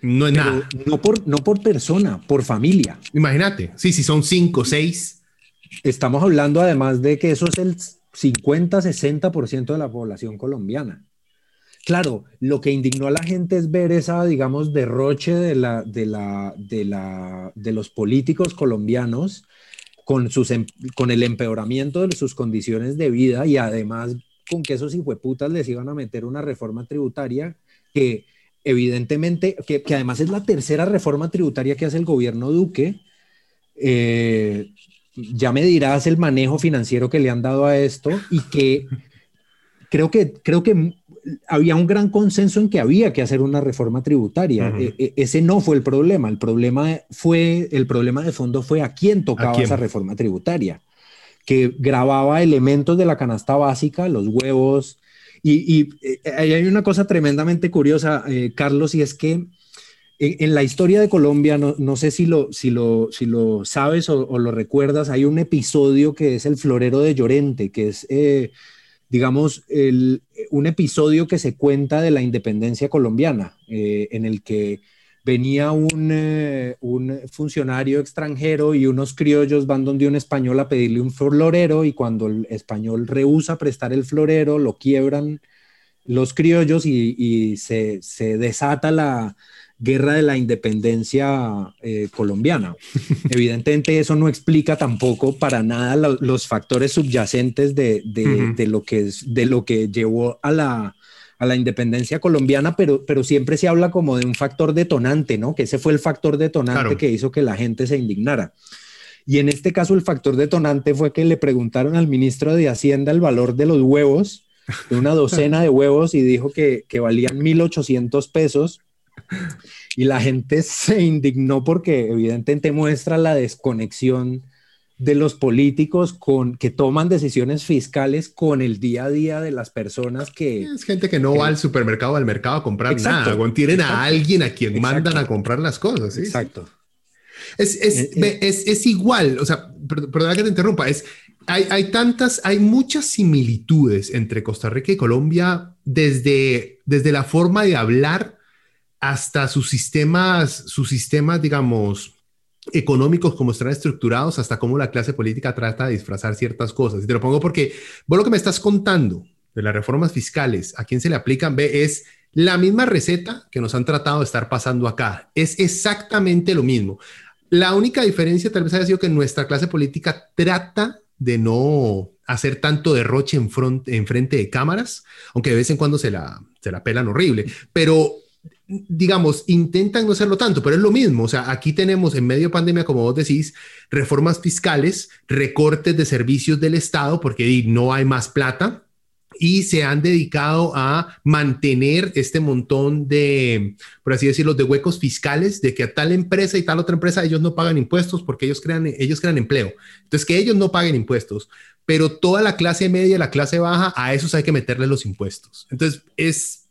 No es nada. No por, no por persona, por familia. Imagínate, sí, si son cinco, seis. Estamos hablando además de que eso es el 50-60% de la población colombiana. Claro, lo que indignó a la gente es ver esa, digamos, derroche de, la, de, la, de, la, de los políticos colombianos con, sus, em, con el empeoramiento de sus condiciones de vida y además con que esos hijueputas les iban a meter una reforma tributaria que evidentemente, que, que además es la tercera reforma tributaria que hace el gobierno Duque. Eh, ya me dirás el manejo financiero que le han dado a esto y que creo que, creo que había un gran consenso en que había que hacer una reforma tributaria. E, e, ese no fue el problema. El problema fue, el problema de fondo fue a quién tocaba esa reforma tributaria, que grababa elementos de la canasta básica, los huevos. Y, eh, hay una cosa tremendamente curiosa, eh, Carlos, y es que en, la historia de Colombia, no, sé si lo, si lo, si lo sabes o, lo recuerdas, hay un episodio que es el florero de Llorente, que es, eh, digamos, un episodio que se cuenta de la independencia colombiana, eh, en el que venía un, eh, un, funcionario extranjero y unos criollos van donde un español a pedirle un florero y cuando el español rehúsa prestar el florero, lo quiebran los criollos y, se, se desata la guerra de la independencia eh, colombiana. [LAUGHS] Evidentemente eso no explica tampoco para nada los factores subyacentes de, lo que de lo que llevó a la, a la independencia colombiana, pero, pero siempre se habla como de un factor detonante, ¿no? Que ese fue el factor detonante que hizo que la gente se indignara. Y en este caso el factor detonante fue que le preguntaron al ministro de Hacienda el valor de los huevos, de una docena de huevos, y dijo que, que valían 1.800 pesos y la gente se indignó porque evidentemente muestra la desconexión de los políticos con que toman decisiones fiscales con el día a día de las personas que es gente que no va al supermercado al mercado a comprar nada tienen a alguien a quien mandan a comprar las cosas exacto. Es, es, eh, eh. es, es, igual o sea perdona que te interrumpa es hay, hay, tantas, hay muchas similitudes entre Costa Rica y Colombia desde, desde la forma de hablar hasta sus sistemas, sus sistemas, digamos, económicos, como están estructurados, hasta cómo la clase política trata de disfrazar ciertas cosas. Y te lo pongo porque vos lo que me estás contando de las reformas fiscales, a quién se le aplican, ve, es la misma receta que nos han tratado de estar pasando acá. Es exactamente lo mismo. La única diferencia tal vez haya sido que nuestra clase política trata de no hacer tanto derroche en, en frente de cámaras, aunque de vez en cuando se la, se la pelan horrible, pero digamos, intentan no hacerlo tanto, pero es lo mismo. O sea, aquí tenemos en medio de pandemia, como vos decís, reformas fiscales, recortes de servicios del Estado, porque no hay más plata y se han dedicado a mantener este montón de, por así decirlo, de huecos fiscales, de que a tal empresa y tal otra empresa ellos no pagan impuestos porque ellos crean, ellos crean empleo. Entonces, que ellos no paguen impuestos, pero toda la clase media, la clase baja, a esos hay que meterle los impuestos. Entonces, es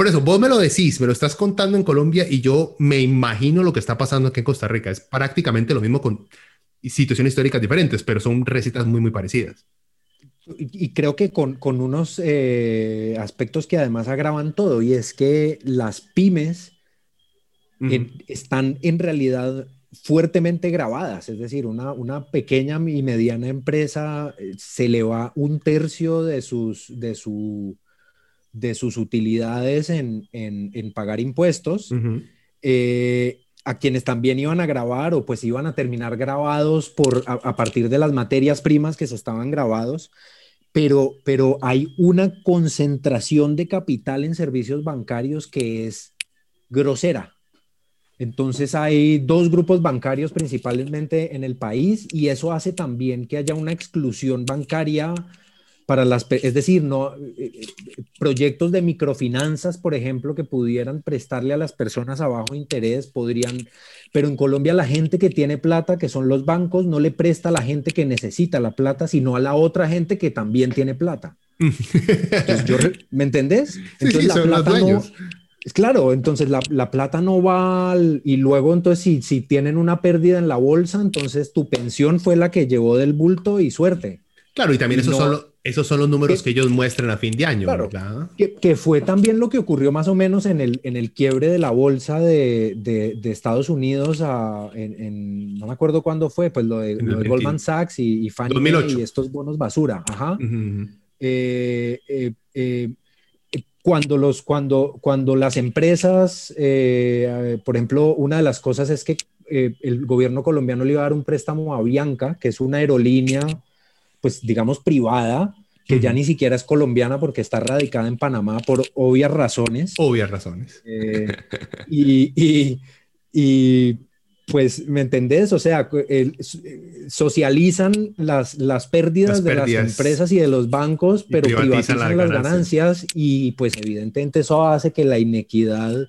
por eso, vos me lo decís, me lo estás contando en Colombia y yo me imagino lo que está pasando aquí en Costa Rica. Es prácticamente lo mismo con situaciones históricas diferentes, pero son recetas muy, muy parecidas. Y creo que con, con unos eh, aspectos que además agravan todo, y es que las pymes están en realidad fuertemente grabadas, es decir, una, una, pequeña y mediana empresa eh, se le va un tercio de, sus, de su de sus utilidades en, pagar impuestos, eh, a quienes también iban a grabar o pues iban a terminar grabados por, a, partir de las materias primas que se estaban grabados, pero, pero hay una concentración de capital en servicios bancarios que es grosera. Entonces hay dos grupos bancarios principalmente en el país y eso hace también que haya una exclusión bancaria para las, es decir, no eh, eh, proyectos de microfinanzas, por ejemplo, que pudieran prestarle a las personas a bajo interés, podrían, pero en Colombia la gente que tiene plata, que son los bancos, no le presta a la gente que necesita la plata, sino a la otra gente que también tiene plata. [LAUGHS] ¿Me entendés? Entonces la plata no, Claro, entonces la, la, plata no va y luego entonces si, si tienen una pérdida en la bolsa, entonces tu pensión fue la que llevó del bulto y suerte. Claro, y también eso, solo, esos son los números que, ellos muestran a fin de año, ¿verdad? Que, fue también lo que ocurrió más o menos en el, en el quiebre de la bolsa de, de, Estados Unidos, en, no me acuerdo cuándo fue, pues lo de, Goldman Sachs y, y Fannie y estos bonos basura. Ajá. Eh, eh, eh, cuando, los, cuando, cuando las empresas, por ejemplo, una de las cosas es que el gobierno colombiano le iba a dar un préstamo a Bianca, que es una aerolínea pues digamos, privada, que ya ni siquiera es colombiana porque está radicada en Panamá por obvias razones. Obvias razones. Eh, y, y, pues, ¿me entendés? O sea, socializan las, las pérdidas de las empresas y de los bancos, pero privatizan, las, ganancias. y pues evidentemente eso hace que la inequidad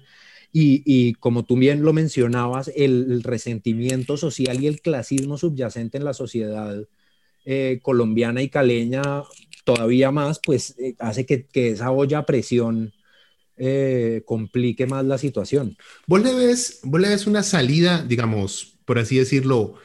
y, y, como tú bien lo mencionabas, el, resentimiento social y el clasismo subyacente en la sociedad eh, colombiana y caleña todavía más, pues eh, hace que, esa olla a presión eh, complique más la situación. ¿Vos le, ves, ¿Vos le ves una salida, digamos, por así decirlo,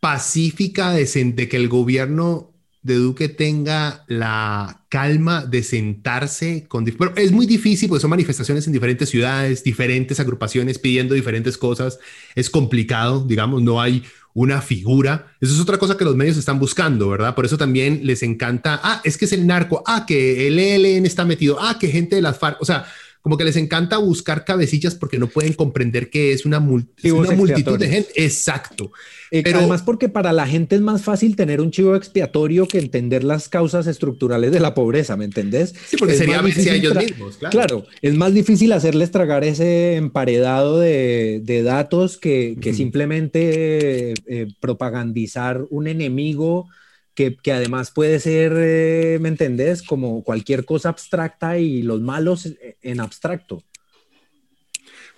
pacífica de, de que el gobierno de Duque tenga la calma de sentarse con... Pero es muy difícil porque son manifestaciones en diferentes ciudades, diferentes agrupaciones pidiendo diferentes cosas. Es complicado, digamos, no hay una figura. Eso es otra cosa que los medios están buscando, ¿verdad? Por eso también les encanta, ah, es que es el narco, ah, que el ELN está metido, ah, que gente de las FARC, o sea, como que les encanta buscar cabecillas porque no pueden comprender que es una, multitud de gente. Exacto. Eh, Pero además porque para la gente es más fácil tener un chivo expiatorio que entender las causas estructurales de la pobreza, ¿me entendés? Sí, porque sería verse a ellos mismos, claro. Claro, es más difícil hacerles tragar ese emparedado de, datos que, simplemente eh, propagandizar un enemigo que, además puede ser, eh, ¿me entendés? Como cualquier cosa abstracta y los malos en abstracto.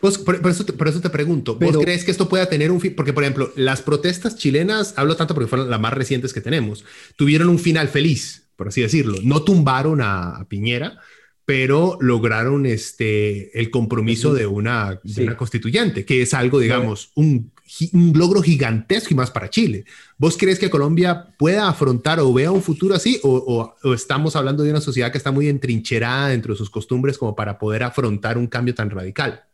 Pues por, eso te, por, eso te, pregunto, ¿vos crees que esto pueda tener un fin? Porque, por ejemplo, las protestas chilenas, hablo tanto porque fueron las más recientes que tenemos, tuvieron un final feliz, por así decirlo. No tumbaron a, Piñera, pero lograron este, el compromiso de una, de una constituyente, que es algo, digamos, un un logro gigantesco y más para Chile. ¿Vos crees que Colombia pueda afrontar o vea un futuro así? O, estamos hablando de una sociedad que está muy entrincherada dentro de sus costumbres como para poder afrontar un cambio tan radical?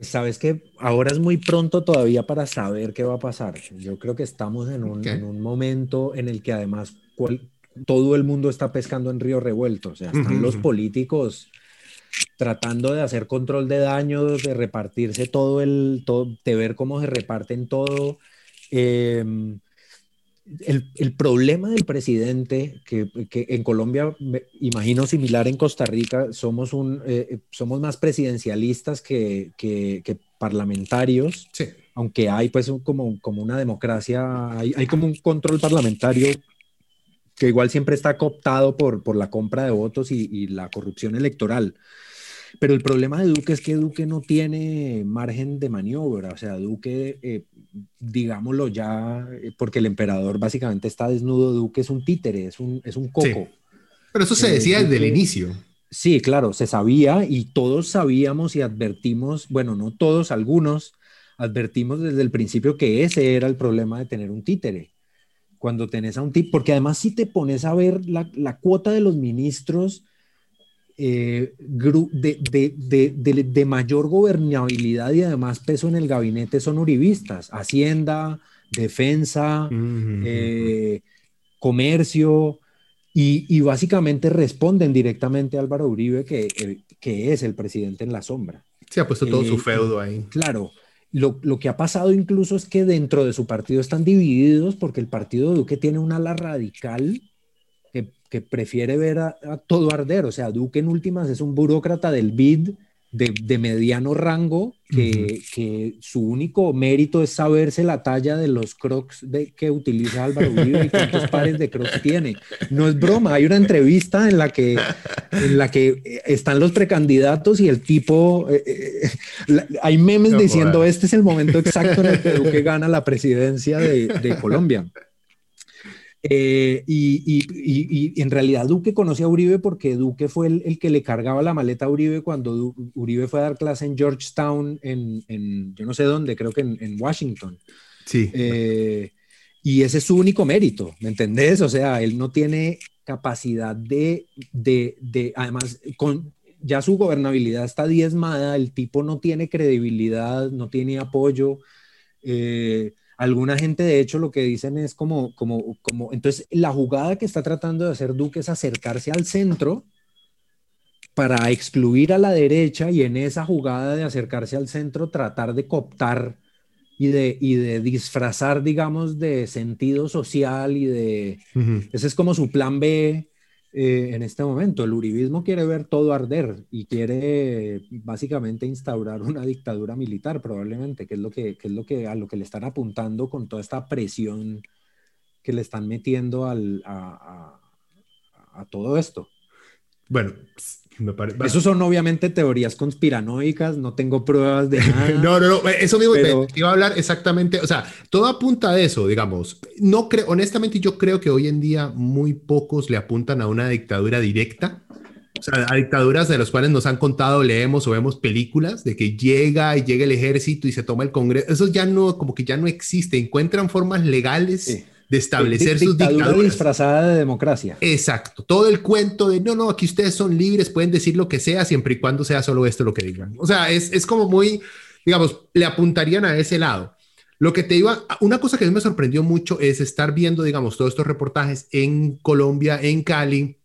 Sabes que ahora es muy pronto todavía para saber qué va a pasar. Yo creo que estamos en un, momento en el que además todo el mundo está pescando en río revuelto. O sea, están los políticos tratando de hacer control de daños, de repartirse todo el, todo, de ver cómo se reparten todo. Em, el, el, problema del presidente, que, que, en Colombia, me imagino similar en Costa Rica, somos, un, eh, somos más presidencialistas que, que, que parlamentarios, sí. aunque hay pues como, como una democracia, hay, hay, como un control parlamentario que igual siempre está cooptado por, por la compra de votos y, y la corrupción electoral. Pero el problema de Duque es que Duque no tiene margen de maniobra, o sea, Duque, eh, digámoslo ya, eh, porque el emperador básicamente está desnudo, Duque es un títere, es un, es un coco. Pero eso se eh, decía desde el inicio. Sí, claro, se sabía y todos sabíamos y advertimos, bueno, no todos, algunos, advertimos desde el principio que ese era el problema de tener un títere. Cuando tenés a un títere, porque además si te pones a ver la, la cuota de los ministros, eh, de, mayor gobernabilidad y además peso en el gabinete son uribistas, Hacienda, Defensa, eh, Comercio, y, básicamente responden directamente a Álvaro Uribe, que, que es el presidente en la sombra. Se ha puesto todo su eh, feudo ahí. Claro. Lo, lo, que ha pasado incluso es que dentro de su partido están divididos porque el partido de Duque tiene un ala radical que, prefiere ver a, todo arder. O sea, Duque en últimas es un burócrata del BID de, mediano rango que, que, su único mérito es saberse la talla de los crocs de, que utiliza Álvaro Uribe y cuántos pares de crocs tiene. No es broma, hay una entrevista en la que, en la que están los precandidatos y el tipo, eh, eh, hay memes diciendo este es el momento exacto en el que Duque gana la presidencia de, de Colombia. Eh, y, en realidad Duque conocía a Uribe porque Duque fue el, que le cargaba la maleta a Uribe cuando Uribe fue a dar clase en Georgetown, en, yo no sé dónde, creo que en, Washington. Sí. Eh, y ese es su único mérito, ¿me entendés? O sea, él no tiene capacidad de, de, de además, con, ya su gobernabilidad está diezmada, el tipo no tiene credibilidad, no tiene apoyo. Eh, alguna gente, de hecho, lo que dicen es como, como, como, entonces la jugada que está tratando de hacer Duque es acercarse al centro para excluir a la derecha y en esa jugada de acercarse al centro tratar de cooptar y de, y de disfrazar, digamos, de sentido social y de... Ese es como su plan B eh, en este momento. El uribismo quiere ver todo arder y quiere básicamente instaurar una dictadura militar, probablemente, que es lo que, es lo que a lo que le están apuntando con toda esta presión que le están metiendo al, a, a todo esto. Bueno, eso son obviamente teorías conspiranoicas, no tengo pruebas de [LAUGHS] nada. no, no, no, eso mismo iba a hablar exactamente, o sea, todo apunta a eso, digamos. No creo, honestamente yo creo que hoy en día muy pocos le apuntan a una dictadura directa. O sea, a dictaduras de las cuales nos han contado, leemos o vemos películas de que llega y llega el ejército y se toma el Congreso. Eso ya no, como que ya no existe. Encuentran formas legales de establecer sus dictaduras. disfrazada de democracia. Exacto. Todo el cuento de no, no, aquí ustedes son libres, pueden decir lo que sea, siempre y cuando sea solo esto lo que digan. O sea, es, es como muy, digamos, le apuntarían a ese lado. Lo que te iba, una cosa que a mí me sorprendió mucho es estar viendo, digamos, todos estos reportajes en Colombia, en Cali,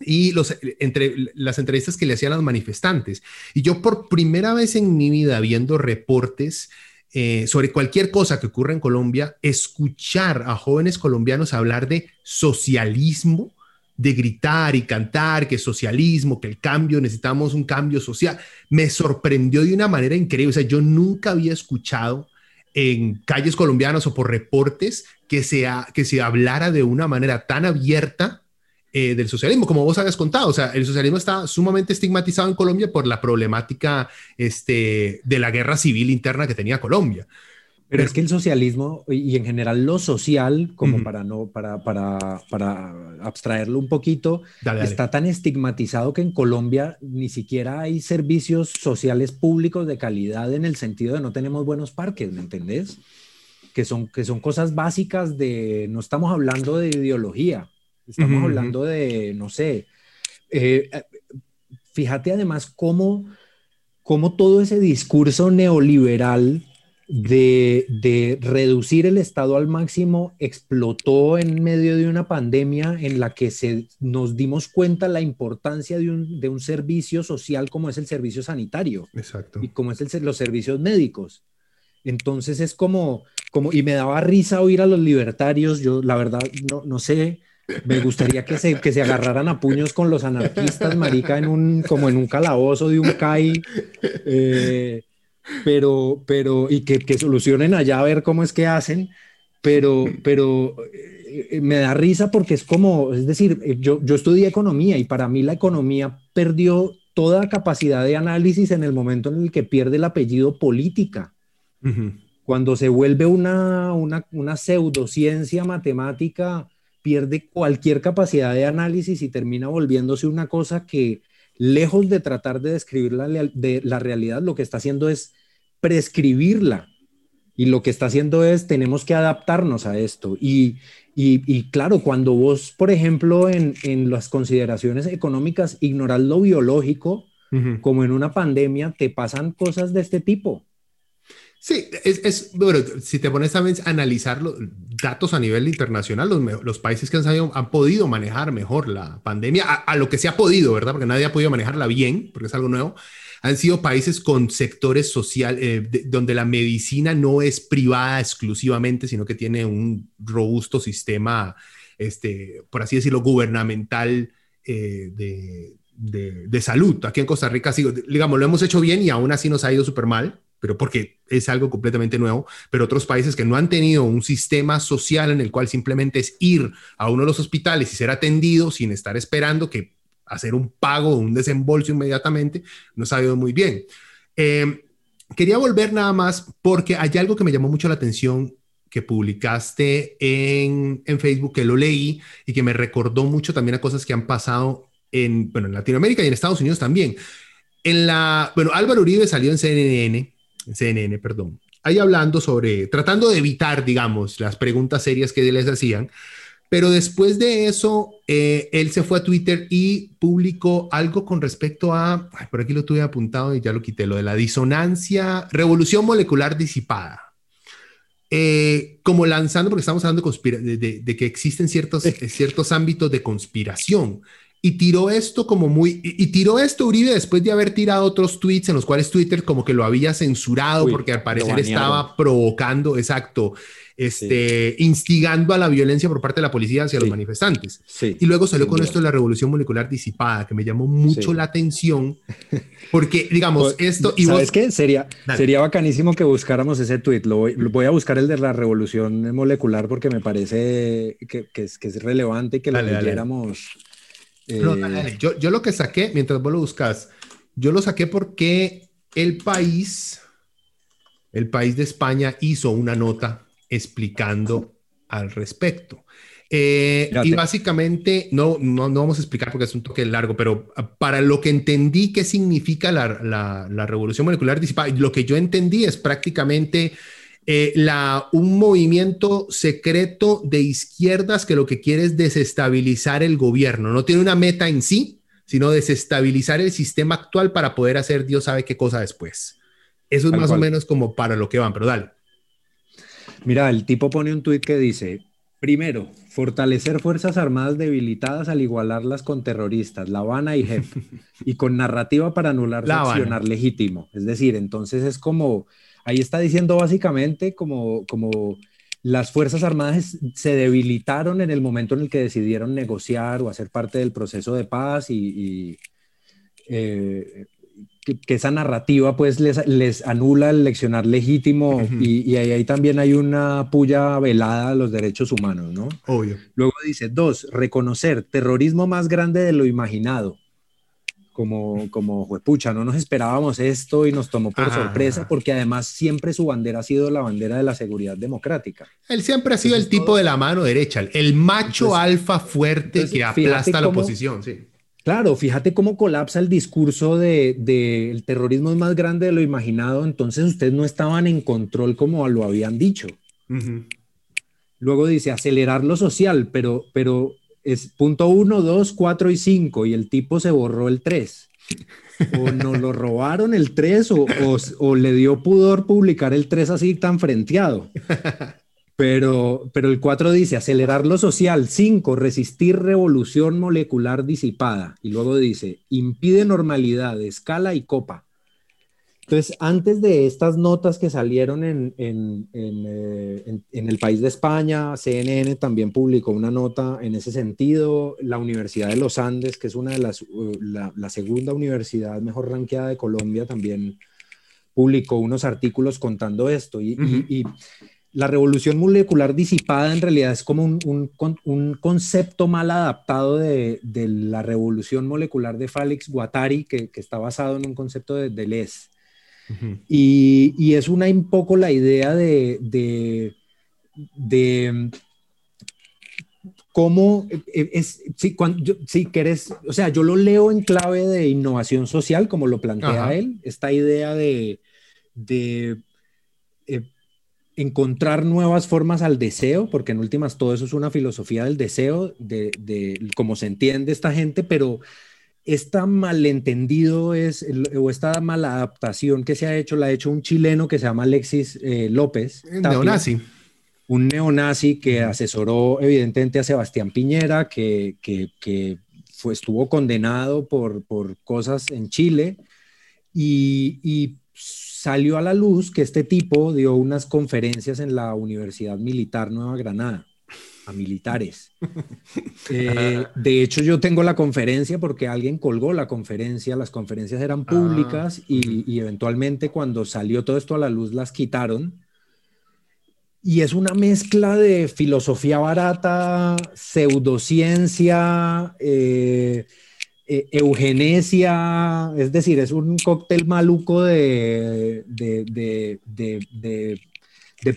y los, entre las entrevistas que le hacían a los manifestantes. Y yo por primera vez en mi vida viendo reportes eh, sobre cualquier cosa que ocurra en Colombia, escuchar a jóvenes colombianos hablar de socialismo, de gritar y cantar que socialismo, que el cambio, necesitamos un cambio social, me sorprendió de una manera increíble. O sea, yo nunca había escuchado en calles colombianas o por reportes que, sea, que se hablara de una manera tan abierta eh, del socialismo, como vos habías contado. O sea, el socialismo está sumamente estigmatizado en Colombia por la problemática este, de la guerra civil interna que tenía Colombia. Pero, es que el socialismo y en general lo social, como para no para, para, para abstraerlo un poquito, está tan estigmatizado que en Colombia ni siquiera hay servicios sociales públicos de calidad en el sentido de no tenemos buenos parques, ¿me entendés? Que son, que son cosas básicas de, no estamos hablando de ideología, Estamos hablando de, no sé, eh, eh, fíjate además cómo, cómo, todo ese discurso neoliberal de, de, reducir el Estado al máximo explotó en medio de una pandemia en la que se, nos dimos cuenta la importancia de un, de un servicio social como es el servicio sanitario. Exacto. Y como es el, los servicios médicos. Entonces es como, como, y me daba risa oír a los libertarios, yo la verdad no, no sé me gustaría que se, que se agarraran a puños con los anarquistas, marica, en un, como en un calabozo de un CAI. Eh, pero, pero, y que, que, solucionen allá a ver cómo es que hacen. Pero, pero eh, me da risa porque es como, es decir, yo, yo estudié economía y para mí la economía perdió toda capacidad de análisis en el momento en el que pierde el apellido política. Cuando se vuelve una, una, una pseudociencia matemática pierde cualquier capacidad de análisis y termina volviéndose una cosa que, lejos de tratar de describir la, de la realidad, lo que está haciendo es prescribirla. Y lo que está haciendo es, tenemos que adaptarnos a esto. Y, y, claro, cuando vos, por ejemplo, en, en, las consideraciones económicas ignoras lo biológico, como en una pandemia, te pasan cosas de este tipo. Sí, es, bueno, si te pones a analizar los datos a nivel internacional, los, países que han, han podido manejar mejor la pandemia, a, lo que se ha podido, ¿verdad? Porque nadie ha podido manejarla bien, porque es algo nuevo, han sido países con sectores sociales, eh, donde la medicina no es privada exclusivamente, sino que tiene un robusto sistema, este, por así decirlo, gubernamental eh, de, de, de, salud. Aquí en Costa Rica, digamos, lo hemos hecho bien y aún así nos ha ido súper mal pero porque es algo completamente nuevo, pero otros países que no han tenido un sistema social en el cual simplemente es ir a uno de los hospitales y ser atendido sin estar esperando que hacer un pago o un desembolso inmediatamente, no ha sabido muy bien. Em, quería volver nada más porque hay algo que me llamó mucho la atención que publicaste en, en, Facebook, que lo leí y que me recordó mucho también a cosas que han pasado en, bueno, en Latinoamérica y en Estados Unidos también. En la, bueno, Álvaro Uribe salió en CNN CNN, perdón, ahí hablando sobre, tratando de evitar, digamos, las preguntas serias que les hacían. Pero después de eso, eh, él se fue a Twitter y publicó algo con respecto a, por aquí lo tuve apuntado y ya lo quité, lo de la disonancia, revolución molecular disipada. Eh, como lanzando, porque estamos hablando de, de, que existen ciertos, ciertos ámbitos de conspiración. Y tiró esto como muy, y, tiró esto Uribe después de haber tirado otros tweets en los cuales Twitter como que lo había censurado porque al parecer estaba provocando, exacto, este, instigando a la violencia por parte de la policía hacia los manifestantes. Y luego salió con esto de la revolución molecular disipada, que me llamó mucho la atención, porque, digamos, pues, esto... Y ¿Sabes qué? Sería, sería bacanísimo que buscáramos ese tweet. Lo voy, a buscar el de la revolución molecular porque me parece que, es, que es, relevante que lo leyéramos. Eh, yo, yo lo que saqué, mientras vos lo buscas, yo lo saqué porque el país, el país de España hizo una nota explicando al respecto. Eh, y básicamente, no, no, no, vamos a explicar porque es un toque largo, pero para lo que entendí qué significa la, la, revolución molecular disipada, lo que yo entendí es prácticamente eh, la, un movimiento secreto de izquierdas que lo que quiere es desestabilizar el gobierno. No tiene una meta en sí, sino desestabilizar el sistema actual para poder hacer Dios sabe qué cosa después. Eso es más o menos como para lo que van, pero dale. Mira, el tipo pone un tuit que dice, primero, fortalecer Fuerzas Armadas debilitadas al igualarlas con terroristas, La Habana y JEP, [LAUGHS] y con narrativa para anular su accionar legítimo. Es decir, entonces es como, ahí está diciendo básicamente como, como las Fuerzas Armadas se debilitaron en el momento en el que decidieron negociar o hacer parte del proceso de paz y, eh, que, esa narrativa pues les, les, anula el leccionar legítimo y, ahí, también hay una puya velada a los derechos humanos, ¿no? Obvio. Luego dice, dos, reconocer terrorismo más grande de lo imaginado. Como, como juepucha, no nos esperábamos esto y nos tomó por sorpresa, porque además siempre su bandera ha sido la bandera de la seguridad democrática. Él siempre ha sido el tipo de la mano derecha, el macho alfa fuerte que aplasta a la oposición, sí Claro, fíjate cómo colapsa el discurso del de, el terrorismo es más grande de lo imaginado, entonces ustedes no estaban en control como lo habían dicho. Luego dice acelerar lo social, pero, pero es punto uno, dos, cuatro y cinco, y el tipo se borró el tres. O nos lo robaron el tres, o, o, o, le dio pudor publicar el tres así tan frenteado. Pero, pero el 4 dice acelerar lo social. 5, resistir revolución molecular disipada. Y luego dice impide normalidad, escala y copa. Entonces, antes de estas notas que salieron en, en, eh, el país de España, CNN también publicó una nota en ese sentido. La Universidad de los Andes, que es una de las, uh, la, segunda universidad mejor ranqueada de Colombia, también publicó unos artículos contando esto. y la revolución molecular disipada en realidad es como un, concepto mal adaptado de, la revolución molecular de Félix Guattari, que, está basado en un concepto de Deleuze. Y, es una un poco la idea de, de, cómo eh, es, si, cuando, si querés, o sea, yo lo leo en clave de innovación social, como lo plantea él, esta idea de, de eh, encontrar nuevas formas al deseo, porque en últimas todo eso es una filosofía del deseo, de, de cómo se entiende esta gente, pero esta malentendido es, o esta mala adaptación que se ha hecho, la ha hecho un chileno que se llama Alexis eh, López. Un neonazi. Un neonazi que asesoró evidentemente a Sebastián Piñera, que, que, fue, estuvo condenado por, por cosas en Chile y, y salió a la luz que este tipo dio unas conferencias en la Universidad Militar Nueva Granada a militares. [LAUGHS] Eh, de hecho, yo tengo la conferencia porque alguien colgó la conferencia, las conferencias eran ah, públicas y, eventualmente cuando salió todo esto a la luz las quitaron. Y es una mezcla de filosofía barata, pseudociencia, eh, eh, eugenesia, es decir, es un cóctel maluco de, de, de,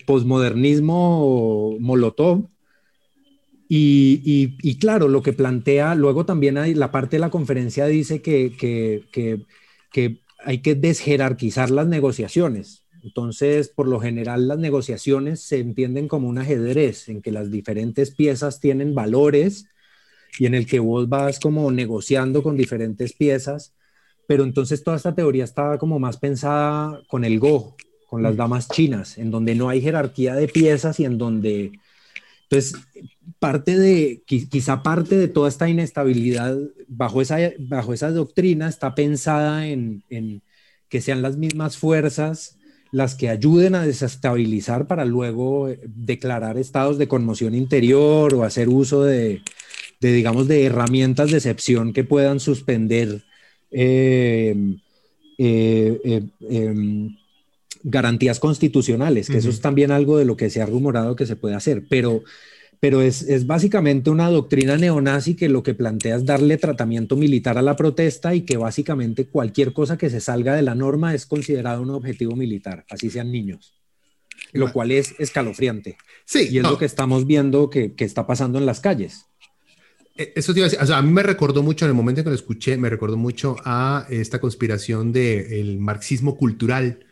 posmodernismo molotov. Y, claro, lo que plantea, luego también hay, la parte de la conferencia dice que, que, hay que desjerarquizar las negociaciones. Entonces, por lo general, las negociaciones se entienden como un ajedrez, en que las diferentes piezas tienen valores y en el que vos vas como negociando con diferentes piezas, pero entonces toda esta teoría estaba como más pensada con el Go, con las mm. damas chinas, en donde no hay jerarquía de piezas y en donde, entonces, parte de, quizá parte de toda esta inestabilidad bajo esa, bajo esa doctrina está pensada en, en que sean las mismas fuerzas las que ayuden a desestabilizar para luego eh, declarar estados de conmoción interior o hacer uso de, digamos, de herramientas de excepción que puedan suspender eh, eh, em, garantías constitucionales, que eso es también algo de lo que se ha rumorado que se puede hacer, pero pero es, básicamente una doctrina neonazi que lo que plantea es darle tratamiento militar a la protesta y que básicamente cualquier cosa que se salga de la norma es considerado un objetivo militar, así sean niños, lo cual es escalofriante. Sí, y es lo que estamos viendo que, está pasando en las calles. E, eso te iba a decir, o sea, a mí me recordó mucho, en el momento en que lo escuché, me recordó mucho a esta conspiración del marxismo cultural,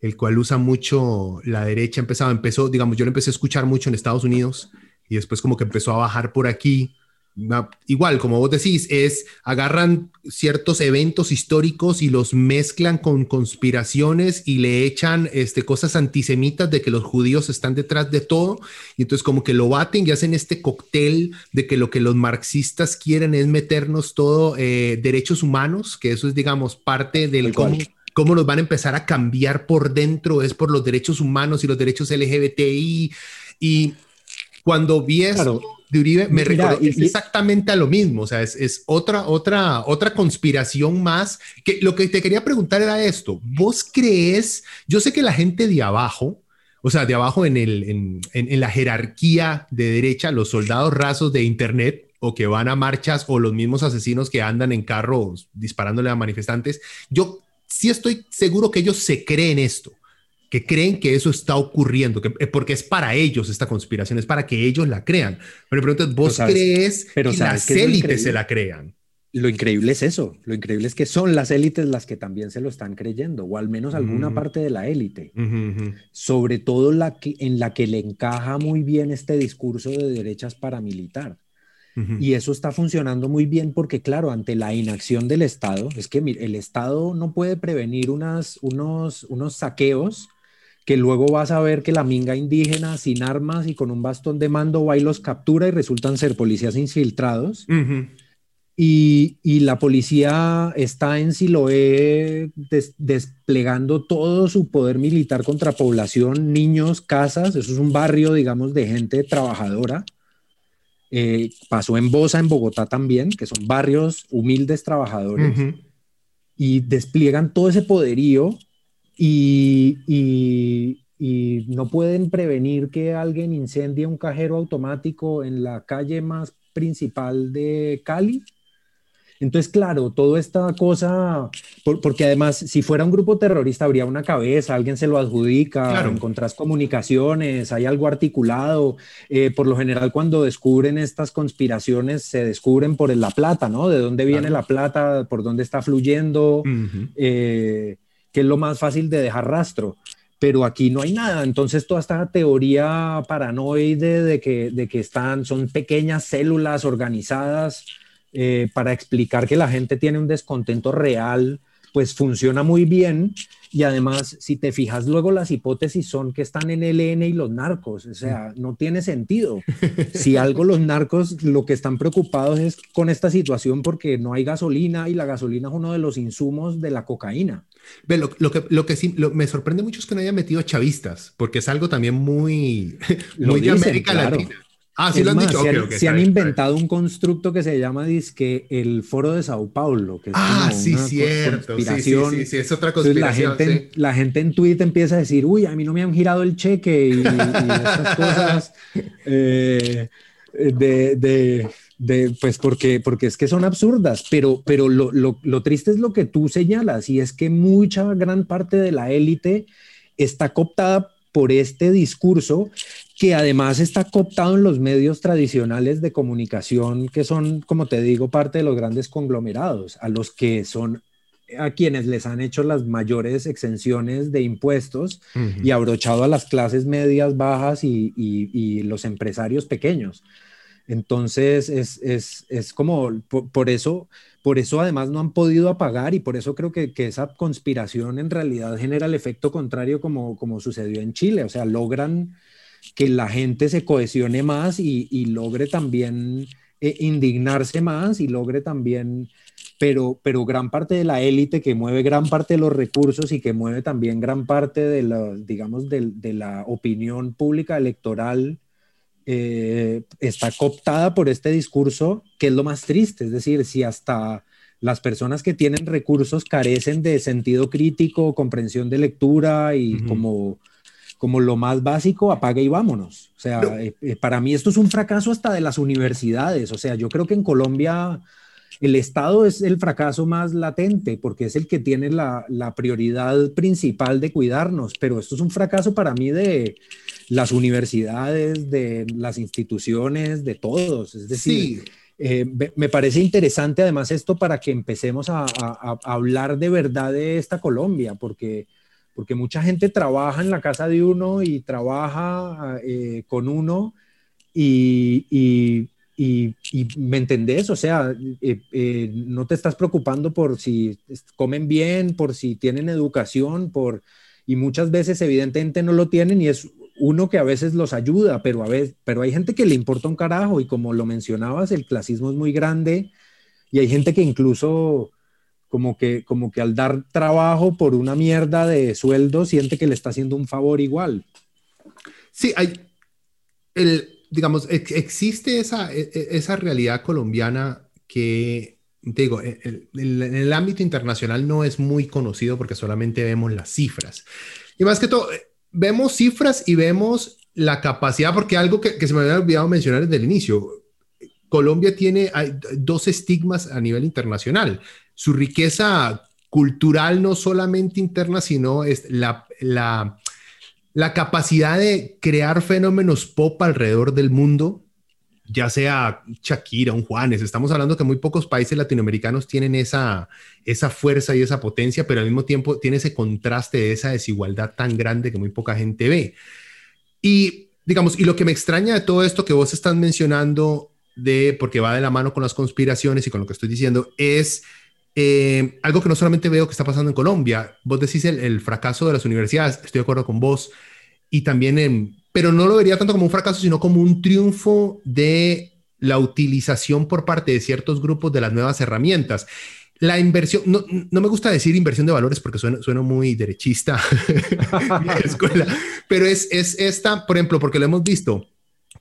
el cual usa mucho la derecha, empezaba, empezó, digamos, yo lo empecé a escuchar mucho en Estados Unidos, y después como que empezó a bajar por aquí. Igual, como vos decís, es agarran ciertos eventos históricos y los mezclan con conspiraciones y le echan este, cosas antisemitas de que los judíos están detrás de todo. Y entonces como que lo baten y hacen este cóctel de que lo que los marxistas quieren es meternos todo eh, derechos humanos, que eso es, digamos, parte del cómo, cómo nos van a empezar a cambiar por dentro, es por los derechos humanos y los derechos LGBTI. Y cuando vi eso de Uribe, me recordó exactamente a lo mismo. O sea, es, otra, otra, otra conspiración más. Que lo que te quería preguntar era esto. ¿Vos crees? Yo sé que la gente de abajo, o sea, de abajo en, el, en, en, la jerarquía de derecha, los soldados rasos de Internet o que van a marchas o los mismos asesinos que andan en carros disparándole a manifestantes, yo sí estoy seguro que ellos se creen esto que creen que eso está ocurriendo, que, eh, porque es para ellos esta conspiración, es para que ellos la crean. Pero entonces vos crees pero que las élites se la crean. Lo increíble es eso, lo increíble es que son las élites las que también se lo están creyendo, o al menos alguna parte de la élite, sobre todo la que, en la que le encaja muy bien este discurso de derechas paramilitar. Y eso está funcionando muy bien porque, claro, ante la inacción del Estado, es que el Estado no puede prevenir unas, unos, unos saqueos que luego vas a ver que la minga indígena sin armas y con un bastón de mando va y los captura y resultan ser policías infiltrados. y, y, la policía está en Siloé desplegando todo su poder militar contra población, niños, casas. Eso es un barrio, digamos, de gente trabajadora. Eh, pasó en Bosa, en Bogotá también, que son barrios humildes trabajadores. Y despliegan todo ese poderío y, no pueden prevenir que alguien incendie un cajero automático en la calle más principal de Cali. Entonces, claro, toda esta cosa, porque además, si fuera un grupo terrorista, habría una cabeza, alguien se lo adjudica, claro. encontrás comunicaciones, hay algo articulado. Eh, por lo general, cuando descubren estas conspiraciones, se descubren por la plata, ¿no? De dónde viene la plata, por dónde está fluyendo que es lo más fácil de dejar rastro. Pero aquí no hay nada. Entonces, toda esta teoría paranoide de que, de que están, son pequeñas células organizadas eh, para explicar que la gente tiene un descontento real, pues funciona muy bien y además, si te fijas luego, las hipótesis son que están en el EN y los narcos. O sea, no tiene sentido. [LAUGHS] Si algo los narcos lo que están preocupados es con esta situación porque no hay gasolina y la gasolina es uno de los insumos de la cocaína. Ve, lo, que, lo que sí me sorprende mucho es que no haya metido a chavistas, porque es algo también muy, [LAUGHS] muy de América Latina. Ah, sí lo han dicho. se han, inventado un constructo que se llama disque el Foro de Sao Paulo. Que es ah, sí, cierto. Sí, sí, sí, es otra conspiración. la, gente, la gente en Twitter empieza a decir, uy, a mí no me han girado el cheque y, esas cosas. [LAUGHS] Eh, de, de, de, pues porque, porque es que son absurdas, pero, pero lo, lo, lo triste es lo que tú señalas y es que mucha gran parte de la élite está cooptada por este discurso que además está cooptado en los medios tradicionales de comunicación, que son, como te digo, parte de los grandes conglomerados, a los que son a quienes les han hecho las mayores exenciones de impuestos y abrochado a las clases medias, bajas y, los empresarios pequeños. Entonces, es, como, por, eso, por eso además no han podido apagar y por eso creo que, esa conspiración en realidad genera el efecto contrario como, como sucedió en Chile. O sea, logran que la gente se cohesione más y, logre también eh, indignarse más y logre también pero, pero gran parte de la élite que mueve gran parte de los recursos y que mueve también gran parte de la, digamos, de, de la opinión pública electoral eh, está cooptada por este discurso, que es lo más triste. Es decir, si hasta las personas que tienen recursos carecen de sentido crítico, comprensión de lectura y como, como lo más básico, apague y vámonos. O sea, eh, eh, para mí esto es un fracaso hasta de las universidades. O sea, yo creo que en Colombia el Estado es el fracaso más latente porque es el que tiene la, prioridad principal de cuidarnos, pero esto es un fracaso para mí de las universidades, de las instituciones, de todos. Es decir, eh, me parece interesante además esto para que empecemos a, hablar de verdad de esta Colombia, porque, porque mucha gente trabaja en la casa de uno y trabaja eh, con uno y me entendés, o sea, eh, eh, no te estás preocupando por si comen bien, por si tienen educación, por y muchas veces evidentemente no lo tienen y es uno que a veces los ayuda, pero a veces, pero hay gente que le importa un carajo y como lo mencionabas, el clasismo es muy grande y hay gente que incluso como que como que al dar trabajo por una mierda de sueldo siente que le está haciendo un favor igual. Sí, hay el digamos, existe esa, e, e, esa realidad colombiana que, digo, en, el ámbito internacional no es muy conocido porque solamente vemos las cifras. Y más que todo, eh, vemos cifras y vemos la capacidad, porque algo que, se me había olvidado mencionar desde el inicio, Colombia tiene dos estigmas a nivel internacional. Su riqueza cultural no solamente interna, sino es la, la la capacidad de crear fenómenos pop alrededor del mundo, ya sea Shakira, un Juanes, estamos hablando que muy pocos países latinoamericanos tienen esa, esa fuerza y esa potencia, pero al mismo tiempo tiene ese contraste de esa desigualdad tan grande que muy poca gente ve. Y digamos, y lo que me extraña de todo esto que vos estás mencionando, de, porque va de la mano con las conspiraciones y con lo que estoy diciendo, es eh, algo que no solamente veo que está pasando en Colombia, vos decís el, el, fracaso de las universidades, estoy de acuerdo con vos, y también en, pero no lo vería tanto como un fracaso, sino como un triunfo de la utilización por parte de ciertos grupos de las nuevas herramientas. La inversión, no, no me gusta decir inversión de valores porque suena, suena muy derechista [LAUGHS] escuela, pero es, es esta, por ejemplo, porque lo hemos visto,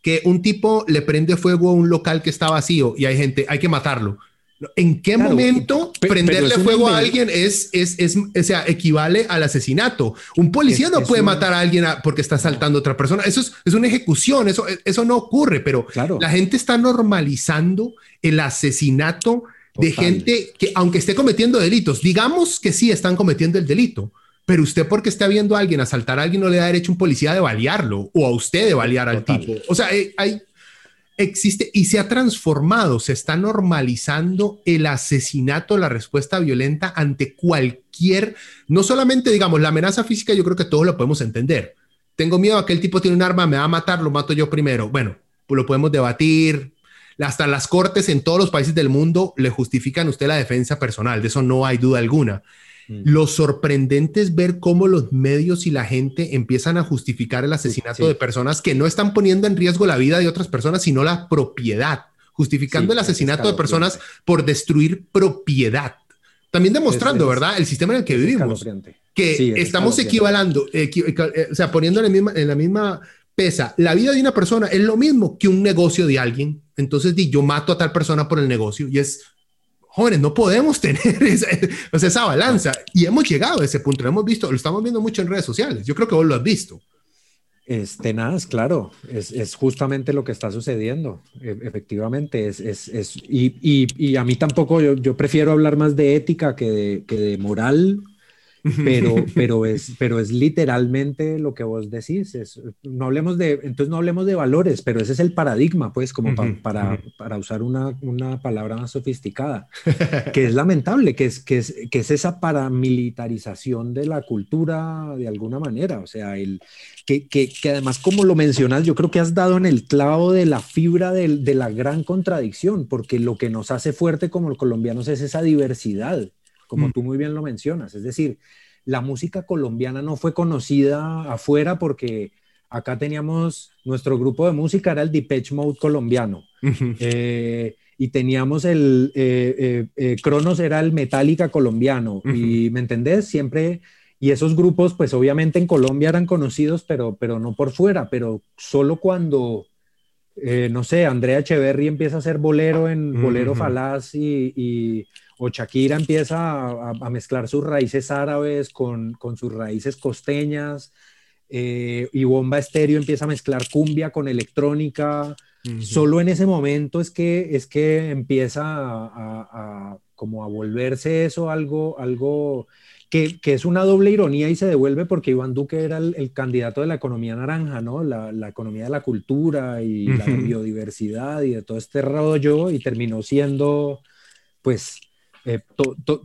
que un tipo le prende fuego a un local que está vacío y hay gente, hay que matarlo ¿En qué momento prenderle fuego a alguien es, es, es, o sea, equivale al asesinato? Un policía no puede matar a alguien porque está asaltando a otra persona. Eso es, es una ejecución, eso, eso no ocurre, pero la gente está normalizando el asesinato de gente que, aunque esté cometiendo delitos, digamos que sí están cometiendo el delito, pero usted porque está viendo a alguien asaltar a alguien no le da derecho a un policía de balearlo o a usted de balear al tipo. O sea, eh, hay, existe y se ha transformado, se está normalizando el asesinato, la respuesta violenta ante cualquier, no solamente digamos la amenaza física, yo creo que todos lo podemos entender. Tengo miedo a que el tipo tiene un arma, me va a matar, lo mato yo primero. Bueno, pues lo podemos debatir. Hasta las cortes en todos los países del mundo le justifican a usted la defensa personal, de eso no hay duda alguna. Mm. Lo sorprendente es ver cómo los medios y la gente empiezan a justificar el asesinato de personas que no están poniendo en riesgo la vida de otras personas, sino la propiedad, justificando el asesinato de personas por destruir propiedad. También demostrando, ¿verdad? El sistema en el que vivimos. Que estamos equivalando, eh, o sea, poniendo en la, misma, en la misma pesa, la vida de una persona es lo mismo que un negocio de alguien. Entonces, di, yo mato a tal persona por el negocio y es jóvenes, no podemos [LAUGHS] tener esa, esa balanza. Y hemos llegado a ese punto, lo hemos visto, lo estamos viendo mucho en redes sociales. Yo creo que vos lo has visto. Es claro, es, es justamente lo que está sucediendo, e, efectivamente, es, es, es y, y, y, a mí tampoco, yo, yo, prefiero hablar más de ética que de, que de moral, [LAUGHS] pero, pero, es, pero es literalmente lo que vos decís. Es, no hablemos de, entonces no hablemos de valores, pero ese es el paradigma, pues, como para, para, usar una, una, palabra más sofisticada, que es lamentable, que es, que, es, que es esa paramilitarización de la cultura de alguna manera. O sea, el, que, que, que, además, como lo mencionas, yo creo que has dado en el clavo de la fibra de, de la gran contradicción, porque lo que nos hace fuerte como colombianos es esa diversidad como mm. tú muy bien lo mencionas. Es decir, la música colombiana no fue conocida afuera porque acá teníamos nuestro grupo de música, era el Depeche Mode colombiano. Eh, y teníamos el eh, eh, Cronos, era el Metallica colombiano. Y me entendés, siempre. Y esos grupos, pues obviamente en Colombia eran conocidos, pero, pero no por fuera, pero solo cuando. no sé, Andrea Echeverry empieza a hacer bolero en Bolero Falaz y o Shakira empieza a, mezclar sus raíces árabes con, sus raíces costeñas, eh, y Bomba Estéreo empieza a mezclar cumbia con electrónica. Solo en ese momento es que, es que empieza a, como a volverse eso algo, algo que, es una doble ironía y se devuelve porque Iván Duque era el, candidato de la economía naranja, ¿no? La, economía de la cultura y la biodiversidad y de todo este rollo y terminó siendo, pues, eh,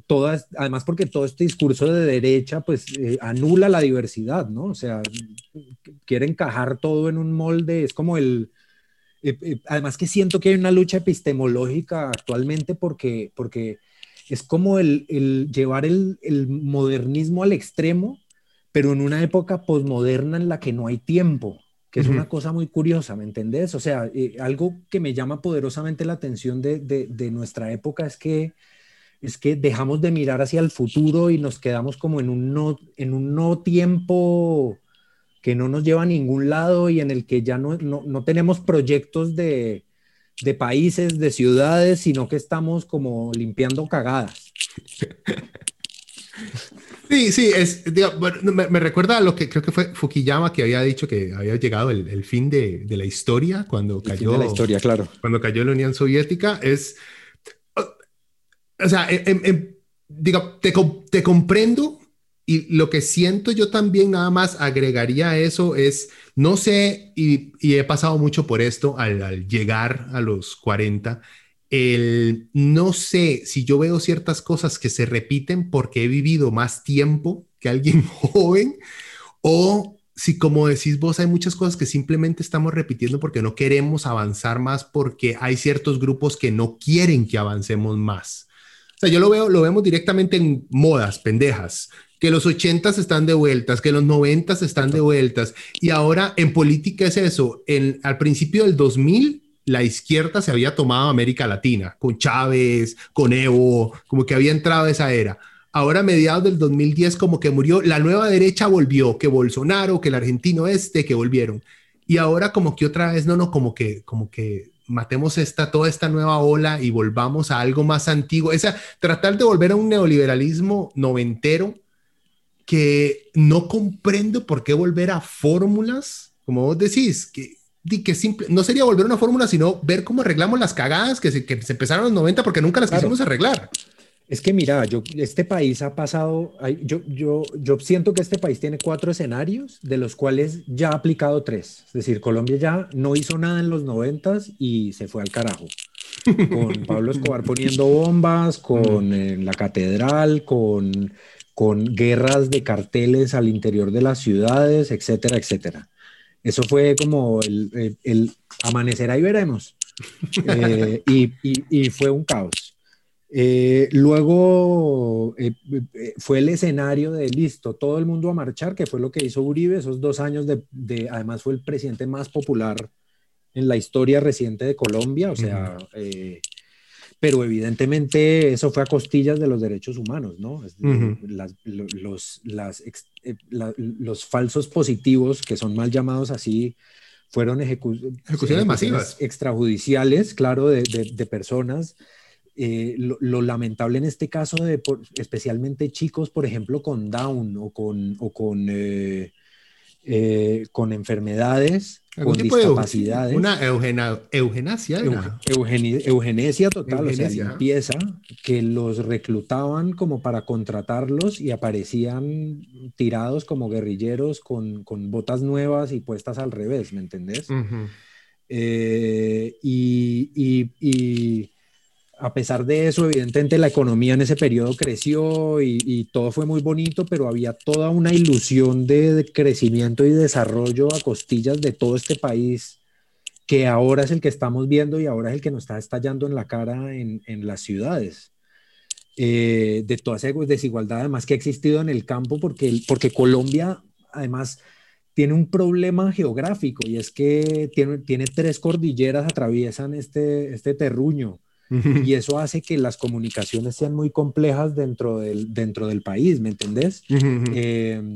todas, además porque todo este discurso de derecha pues eh, anula la diversidad, ¿no? O sea, quiere encajar todo en un molde, es como el... Eh, además que siento que hay una lucha epistemológica actualmente porque, porque es como el, el llevar el, el, modernismo al extremo, pero en una época posmoderna en la que no hay tiempo, que es una cosa muy curiosa, ¿me entendés? O sea, algo que me llama poderosamente la atención de, de, de nuestra época es que es que dejamos de mirar hacia el futuro y nos quedamos como en un no, en un no tiempo que no nos lleva a ningún lado y en el que ya no, no, tenemos proyectos de, de, países, de ciudades, sino que estamos como limpiando cagadas. [LAUGHS] Sí, sí, es, me, recuerda a lo que creo que fue Fukuyama que había dicho que había llegado el, el fin de, de, la historia cuando cayó. la historia, claro. Cuando cayó la Unión Soviética. Es o sea, digo, te, te, comprendo y lo que siento yo también nada más agregaría a eso es, no sé, y, he pasado mucho por esto al, llegar a los 40, el no sé si yo veo ciertas cosas que se repiten porque he vivido más tiempo que alguien [LAUGHS] joven o si como decís vos hay muchas cosas que simplemente estamos repitiendo porque no queremos avanzar más porque hay ciertos grupos que no quieren que avancemos más sea, yo lo veo, lo vemos directamente en modas, pendejas, que los ochentas están de vueltas, que los noventas están de vueltas, y ahora en política es eso, en, al principio del 2000 la izquierda se había tomado América Latina, con Chávez, con Evo, como que había entrado esa era. Ahora a mediados del 2010 como que murió, la nueva derecha volvió, que Bolsonaro, que el argentino este, que volvieron. Y ahora como que otra vez, no, no, como que, como que matemos esta, toda esta nueva ola y volvamos a algo más antiguo. Esa, tratar de volver a un neoliberalismo noventero que no comprendo por qué volver a fórmulas, como vos decís, que, que simple, no sería volver a una fórmula, sino ver cómo arreglamos las cagadas que se, que se empezaron en los 90 porque nunca las quisimos arreglar. Es que mira, yo, este país ha pasado, yo, yo, yo siento que este país tiene cuatro escenarios, de los cuales ya ha aplicado tres. Es decir, Colombia ya no hizo nada en los noventas y se fue al carajo. Con [LAUGHS] Pablo Escobar poniendo bombas, con eh, la catedral, con, con guerras de carteles al interior de las ciudades, etcétera, etcétera. Eso fue como el, el, amanecer ahí veremos. [LAUGHS] Eh, y, y, y fue un caos. Eh, luego eh, eh, fue el escenario de listo, todo el mundo a marchar, que fue lo que hizo Uribe, esos dos años de, además fue el presidente más popular en la historia reciente de Colombia, o sea, pero evidentemente eso fue a costillas de los derechos humanos, ¿no? los, los falsos positivos, que son mal llamados así, fueron ejecuciones masivas. Extrajudiciales, claro, de, de personas eh, lo, lamentable en este caso de especialmente chicos, por ejemplo, con Down o con, o con, eh, eh, con enfermedades, con discapacidades. una eugenasia. eugenesia total, o sea, limpieza, que los reclutaban como para contratarlos y aparecían tirados como guerrilleros con, con botas nuevas y puestas al revés, ¿me entendés? Y, y, a pesar de eso, evidentemente la economía en ese periodo creció y, todo fue muy bonito, pero había toda una ilusión de, crecimiento y desarrollo a costillas de todo este país que ahora es el que estamos viendo y ahora es el que nos está estallando en la cara en, las ciudades. Eh, de toda esa desigualdad además que ha existido en el campo, porque, Colombia además tiene un problema geográfico y es que tiene, tiene tres cordilleras atraviesan este, este terruño y eso hace que las comunicaciones sean muy complejas dentro del, dentro del país, ¿me entendés? Eh,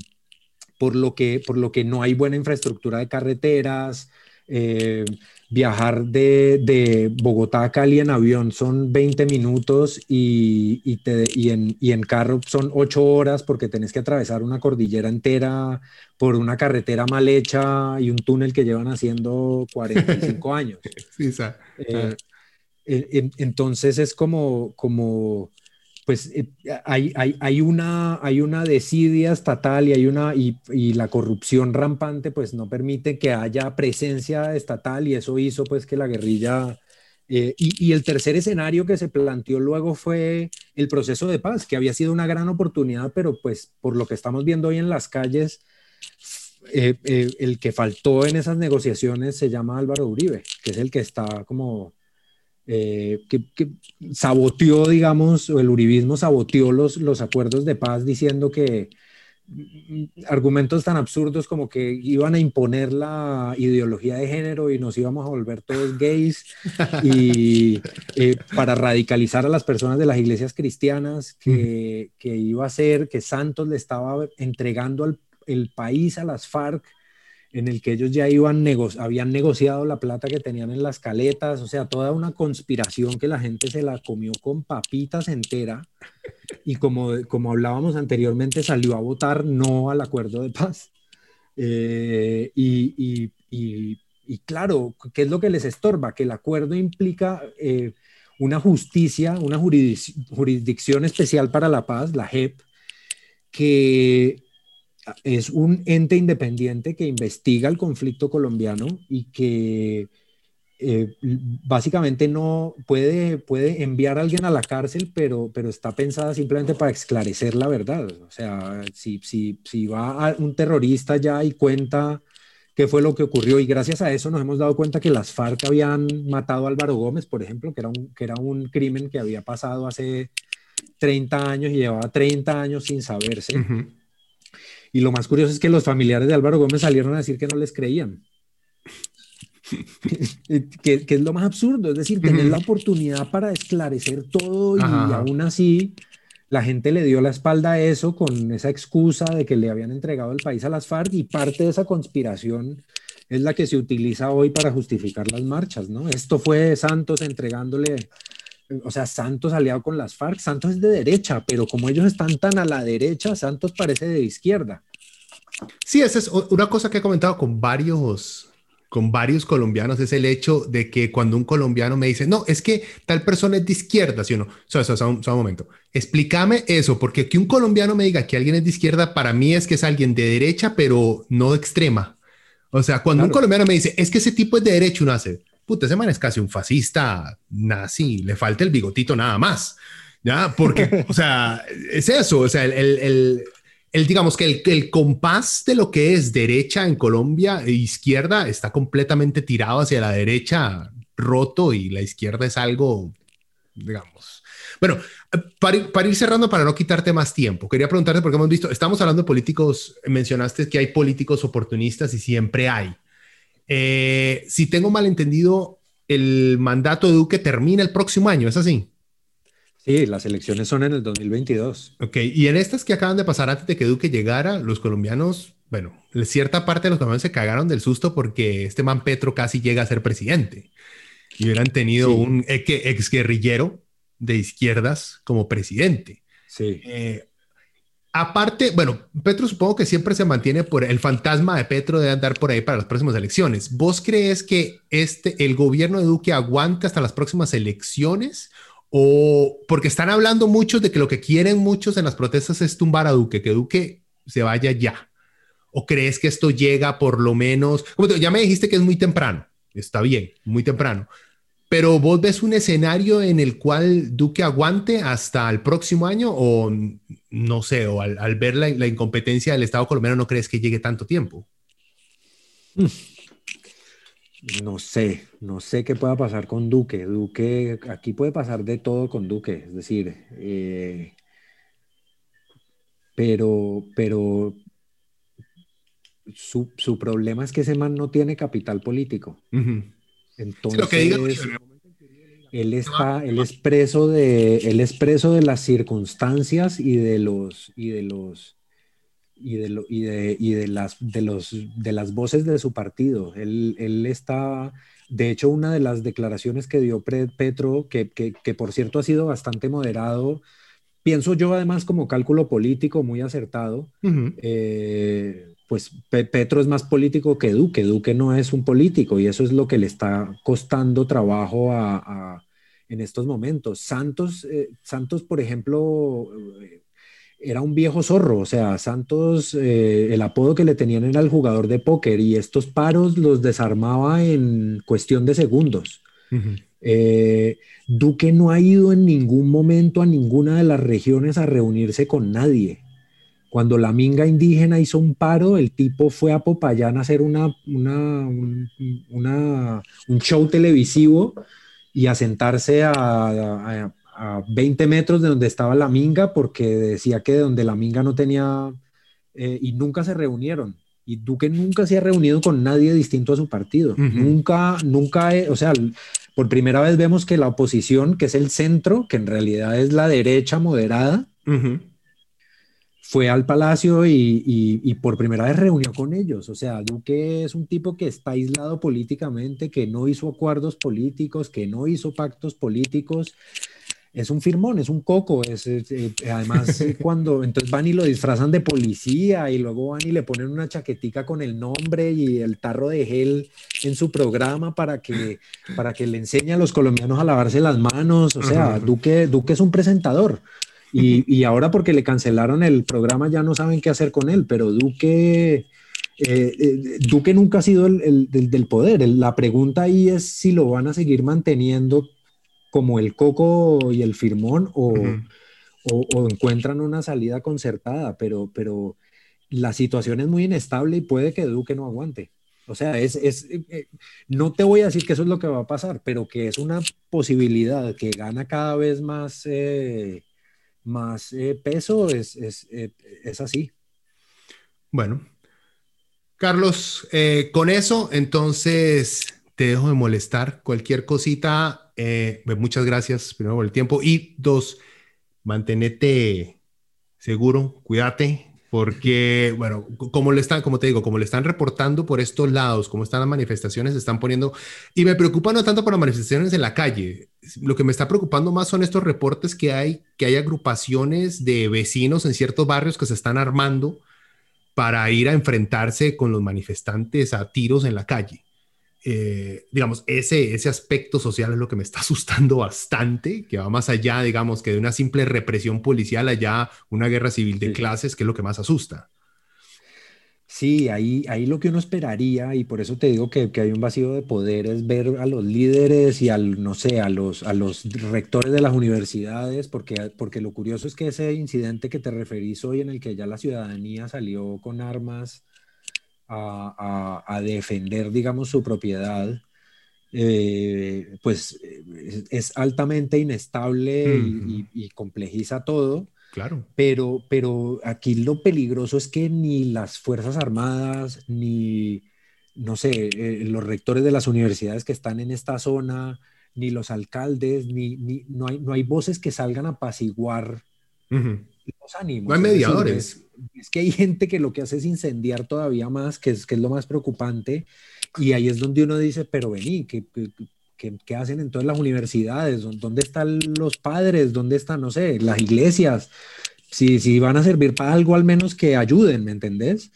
por, lo que, por lo que no hay buena infraestructura de carreteras, eh, viajar de, de, Bogotá a Cali en avión son 20 minutos y, y, te, y, en, y, en, carro son 8 horas porque tenés que atravesar una cordillera entera por una carretera mal hecha y un túnel que llevan haciendo 45 [LAUGHS] años. Sí, eh, entonces es como, como pues eh, hay, hay, hay, una, hay una desidia estatal y, hay una, y, la corrupción rampante pues no permite que haya presencia estatal y eso hizo pues que la guerrilla... Eh, y, el tercer escenario que se planteó luego fue el proceso de paz, que había sido una gran oportunidad, pero pues por lo que estamos viendo hoy en las calles, eh, el que faltó en esas negociaciones se llama Álvaro Uribe, que es el que está como eh, que, saboteó, digamos, o el uribismo saboteó los, los acuerdos de paz diciendo que mm, argumentos tan absurdos como que iban a imponer la ideología de género y nos íbamos a volver todos gays y eh, para radicalizar a las personas de las iglesias cristianas que, que iba a ser que Santos le estaba entregando al, el país a las FARC en el que ellos ya iban habían negociado la plata que tenían en las caletas, o sea, toda una conspiración que la gente se la comió con papitas entera y como, como hablábamos anteriormente salió a votar no al acuerdo de paz. Eh, y, claro, ¿qué es lo que les estorba? Que el acuerdo implica eh, una justicia, una jurisdicción especial para la paz, la JEP, que es un ente independiente que investiga el conflicto colombiano y que eh, básicamente no puede, puede enviar a alguien a la cárcel, pero, pero está pensada simplemente para esclarecer la verdad. O sea, si, si, si va un terrorista ya y cuenta qué fue lo que ocurrió, y gracias a eso nos hemos dado cuenta que las FARC habían matado a Álvaro Gómez, por ejemplo, que era un, que era un crimen que había pasado hace 30 años y llevaba 30 años sin saberse. Y lo más curioso es que los familiares de Álvaro Gómez salieron a decir que no les creían. [LAUGHS] que, es lo más absurdo, es decir, tener la oportunidad para esclarecer todo y aún así la gente le dio la espalda a eso con esa excusa de que le habían entregado el país a las FARC y parte de esa conspiración es la que se utiliza hoy para justificar las marchas, ¿no? Esto fue Santos entregándole o sea, Santos aliado con las FARC, Santos es de derecha, pero como ellos están tan a la derecha, Santos parece de izquierda. Sí, esa es una cosa que he comentado con varios, con varios colombianos, es el hecho de que cuando un colombiano me dice, no, es que tal persona es de izquierda, ¿sí o no? O sea, o un, un, momento, explícame eso, porque que un colombiano me diga que alguien es de izquierda, para mí es que es alguien de derecha, pero no de extrema. O sea, cuando un colombiano me dice, es que ese tipo es de derecha, uno hace, puta, ese man es casi un fascista nazi, le falta el bigotito nada más, ¿ya? Porque, [LAUGHS] o sea, es eso, o sea, el, el, digamos que el, el, compás de lo que es derecha en Colombia e izquierda está completamente tirado hacia la derecha, roto, y la izquierda es algo, digamos. Bueno, para, para, ir cerrando, para no quitarte más tiempo, quería preguntarte, porque hemos visto, estamos hablando de políticos, mencionaste que hay políticos oportunistas y siempre hay. Eh, si tengo mal entendido, el mandato de Duque termina el próximo año, ¿es así? Sí, las elecciones son en el 2022. Ok, y en estas que acaban de pasar antes de que Duque llegara, los colombianos, bueno, cierta parte de los colombianos se cagaron del susto porque este man Petro casi llega a ser presidente. Y hubieran tenido un ex guerrillero de izquierdas como presidente. Sí. Eh, aparte, bueno, Petro supongo que siempre se mantiene por el fantasma de Petro de andar por ahí para las próximas elecciones. ¿Vos crees que este, el gobierno de Duque aguanta hasta las próximas elecciones? O porque están hablando muchos de que lo que quieren muchos en las protestas es tumbar a Duque, que Duque se vaya ya. ¿O crees que esto llega por lo menos? Como ya me dijiste que es muy temprano, está bien, muy temprano. Pero vos ves un escenario en el cual Duque aguante hasta el próximo año o no sé, o al, ver la, incompetencia del Estado colombiano no crees que llegue tanto tiempo. Mm. No sé, no sé qué pueda pasar con Duque. Duque, aquí puede pasar de todo con Duque, es decir, eh, pero, pero su, problema es que ese man no tiene capital político. Entonces, lo que él está, el expreso de, el expreso de las circunstancias y de los, y de los, y de, y de, y de las, de los, de las voces de su partido. Él, él está, de hecho, una de las declaraciones que dio Petro, que, que, que, por cierto ha sido bastante moderado, pienso yo además como cálculo político muy acertado, pues Petro es más político que Duque, Duque no es un político y eso es lo que le está costando trabajo a, en estos momentos. Santos, eh, Santos, por ejemplo, eh, era un viejo zorro, o sea, Santos, eh, el apodo que le tenían era el jugador de póker y estos paros los desarmaba en cuestión de segundos. Duque no ha ido en ningún momento a ninguna de las regiones a reunirse con nadie. Cuando la minga indígena hizo un paro, el tipo fue a Popayán a hacer una, un, show televisivo y a sentarse a, 20 metros de donde estaba la minga porque decía que de donde la minga no tenía eh, y nunca se reunieron. Y Duque nunca se ha reunido con nadie distinto a su partido. Nunca, nunca, o sea, por primera vez vemos que la oposición, que es el centro, que en realidad es la derecha moderada, fue al palacio y, por primera vez reunió con ellos. O sea, Duque es un tipo que está aislado políticamente, que no hizo acuerdos políticos, que no hizo pactos políticos. Es un firmón, es un coco. Es, eh, además, [LAUGHS] cuando entonces van y lo disfrazan de policía y luego van y le ponen una chaquetica con el nombre y el tarro de gel en su programa para que, para que le enseñe a los colombianos a lavarse las manos. O sea, Duque, Duque es un presentador. Y, ahora porque le cancelaron el programa ya no saben qué hacer con él, pero Duque, eh, eh, Duque nunca ha sido el, del poder. La pregunta ahí es si lo van a seguir manteniendo como el coco y el firmón o, o, encuentran una salida concertada, pero, pero la situación es muy inestable y puede que Duque no aguante. O sea, es, es eh, no te voy a decir que eso es lo que va a pasar, pero que es una posibilidad que gana cada vez más más eh, peso, es, eh, es, así. Bueno, Carlos, eh, con eso, entonces te dejo de molestar. Cualquier cosita, muchas gracias primero por el tiempo. Y dos, mantenete seguro, cuídate, porque, bueno, como le están, como te digo, como le están reportando por estos lados, como están las manifestaciones, se están poniendo, y me preocupa no tanto por las manifestaciones en la calle, lo que me está preocupando más son estos reportes que hay, que hay agrupaciones de vecinos en ciertos barrios que se están armando para ir a enfrentarse con los manifestantes a tiros en la calle. Eh, digamos, ese, ese aspecto social es lo que me está [LAUGHS] asustando bastante, que va más allá, digamos, que de una simple represión policial, allá una guerra civil de clases, que es lo que más asusta. Sí, ahí, ahí lo que uno esperaría, y por eso te digo que, hay un vacío de poder, es ver a los líderes y al, no sé, a los, a los rectores de las universidades, porque, porque lo curioso es que ese incidente que te referís hoy en el que ya la ciudadanía salió con armas a, defender, digamos, su propiedad, eh, pues es, altamente inestable y, complejiza todo. Claro. Pero, pero aquí lo peligroso es que ni las Fuerzas Armadas, ni, no sé, eh, los rectores de las universidades que están en esta zona, ni los alcaldes, ni, no, hay, no hay voces que salgan a apaciguar los ánimos. No hay mediadores es que hay gente que lo que hace es incendiar todavía más, que es, que es lo más preocupante, y ahí es donde uno dice, pero vení, ¿qué, qué, hacen en todas las universidades? ¿Dónde están los padres? ¿Dónde están, no sé, las iglesias? si, si van a servir para algo, al menos que ayuden, ¿me entendés?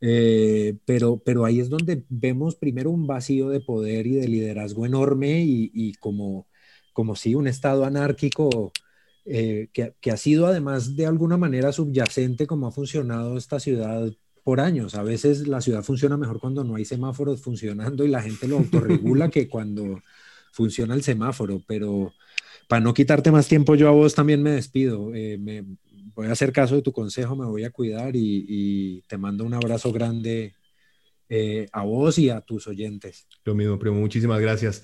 Eh, pero, pero ahí es donde vemos primero un vacío de poder y de liderazgo enorme y, y como, como si un estado anárquico eh, que, ha sido además de alguna manera subyacente como ha funcionado esta ciudad por años. A veces la ciudad funciona mejor cuando no hay semáforos funcionando y la gente lo autorregula que cuando funciona el semáforo, pero para no quitarte más tiempo, yo a vos también me despido. Eh, me, voy a hacer caso de tu consejo, me voy a cuidar y, te mando un abrazo grande eh, a vos y a tus oyentes. Lo mismo, primo, muchísimas gracias.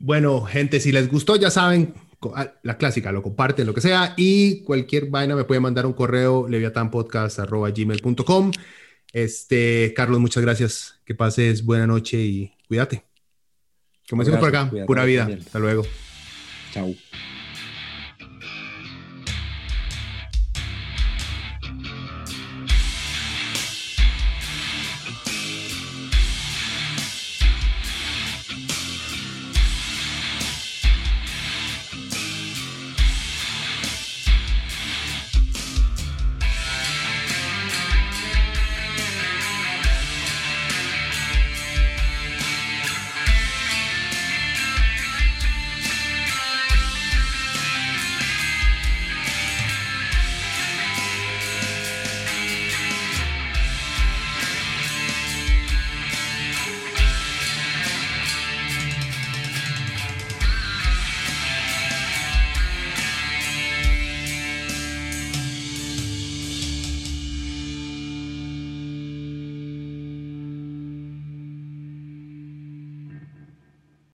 Bueno, gente, si les gustó, ya saben, la clásica, lo comparten, lo que sea, y cualquier vaina me puede mandar un correo leviatanpodcast.gmail.com. Este, Carlos, muchas gracias. Que pases buena noche y cuídate. Como decimos por acá, pura vida. Hasta luego. Chao.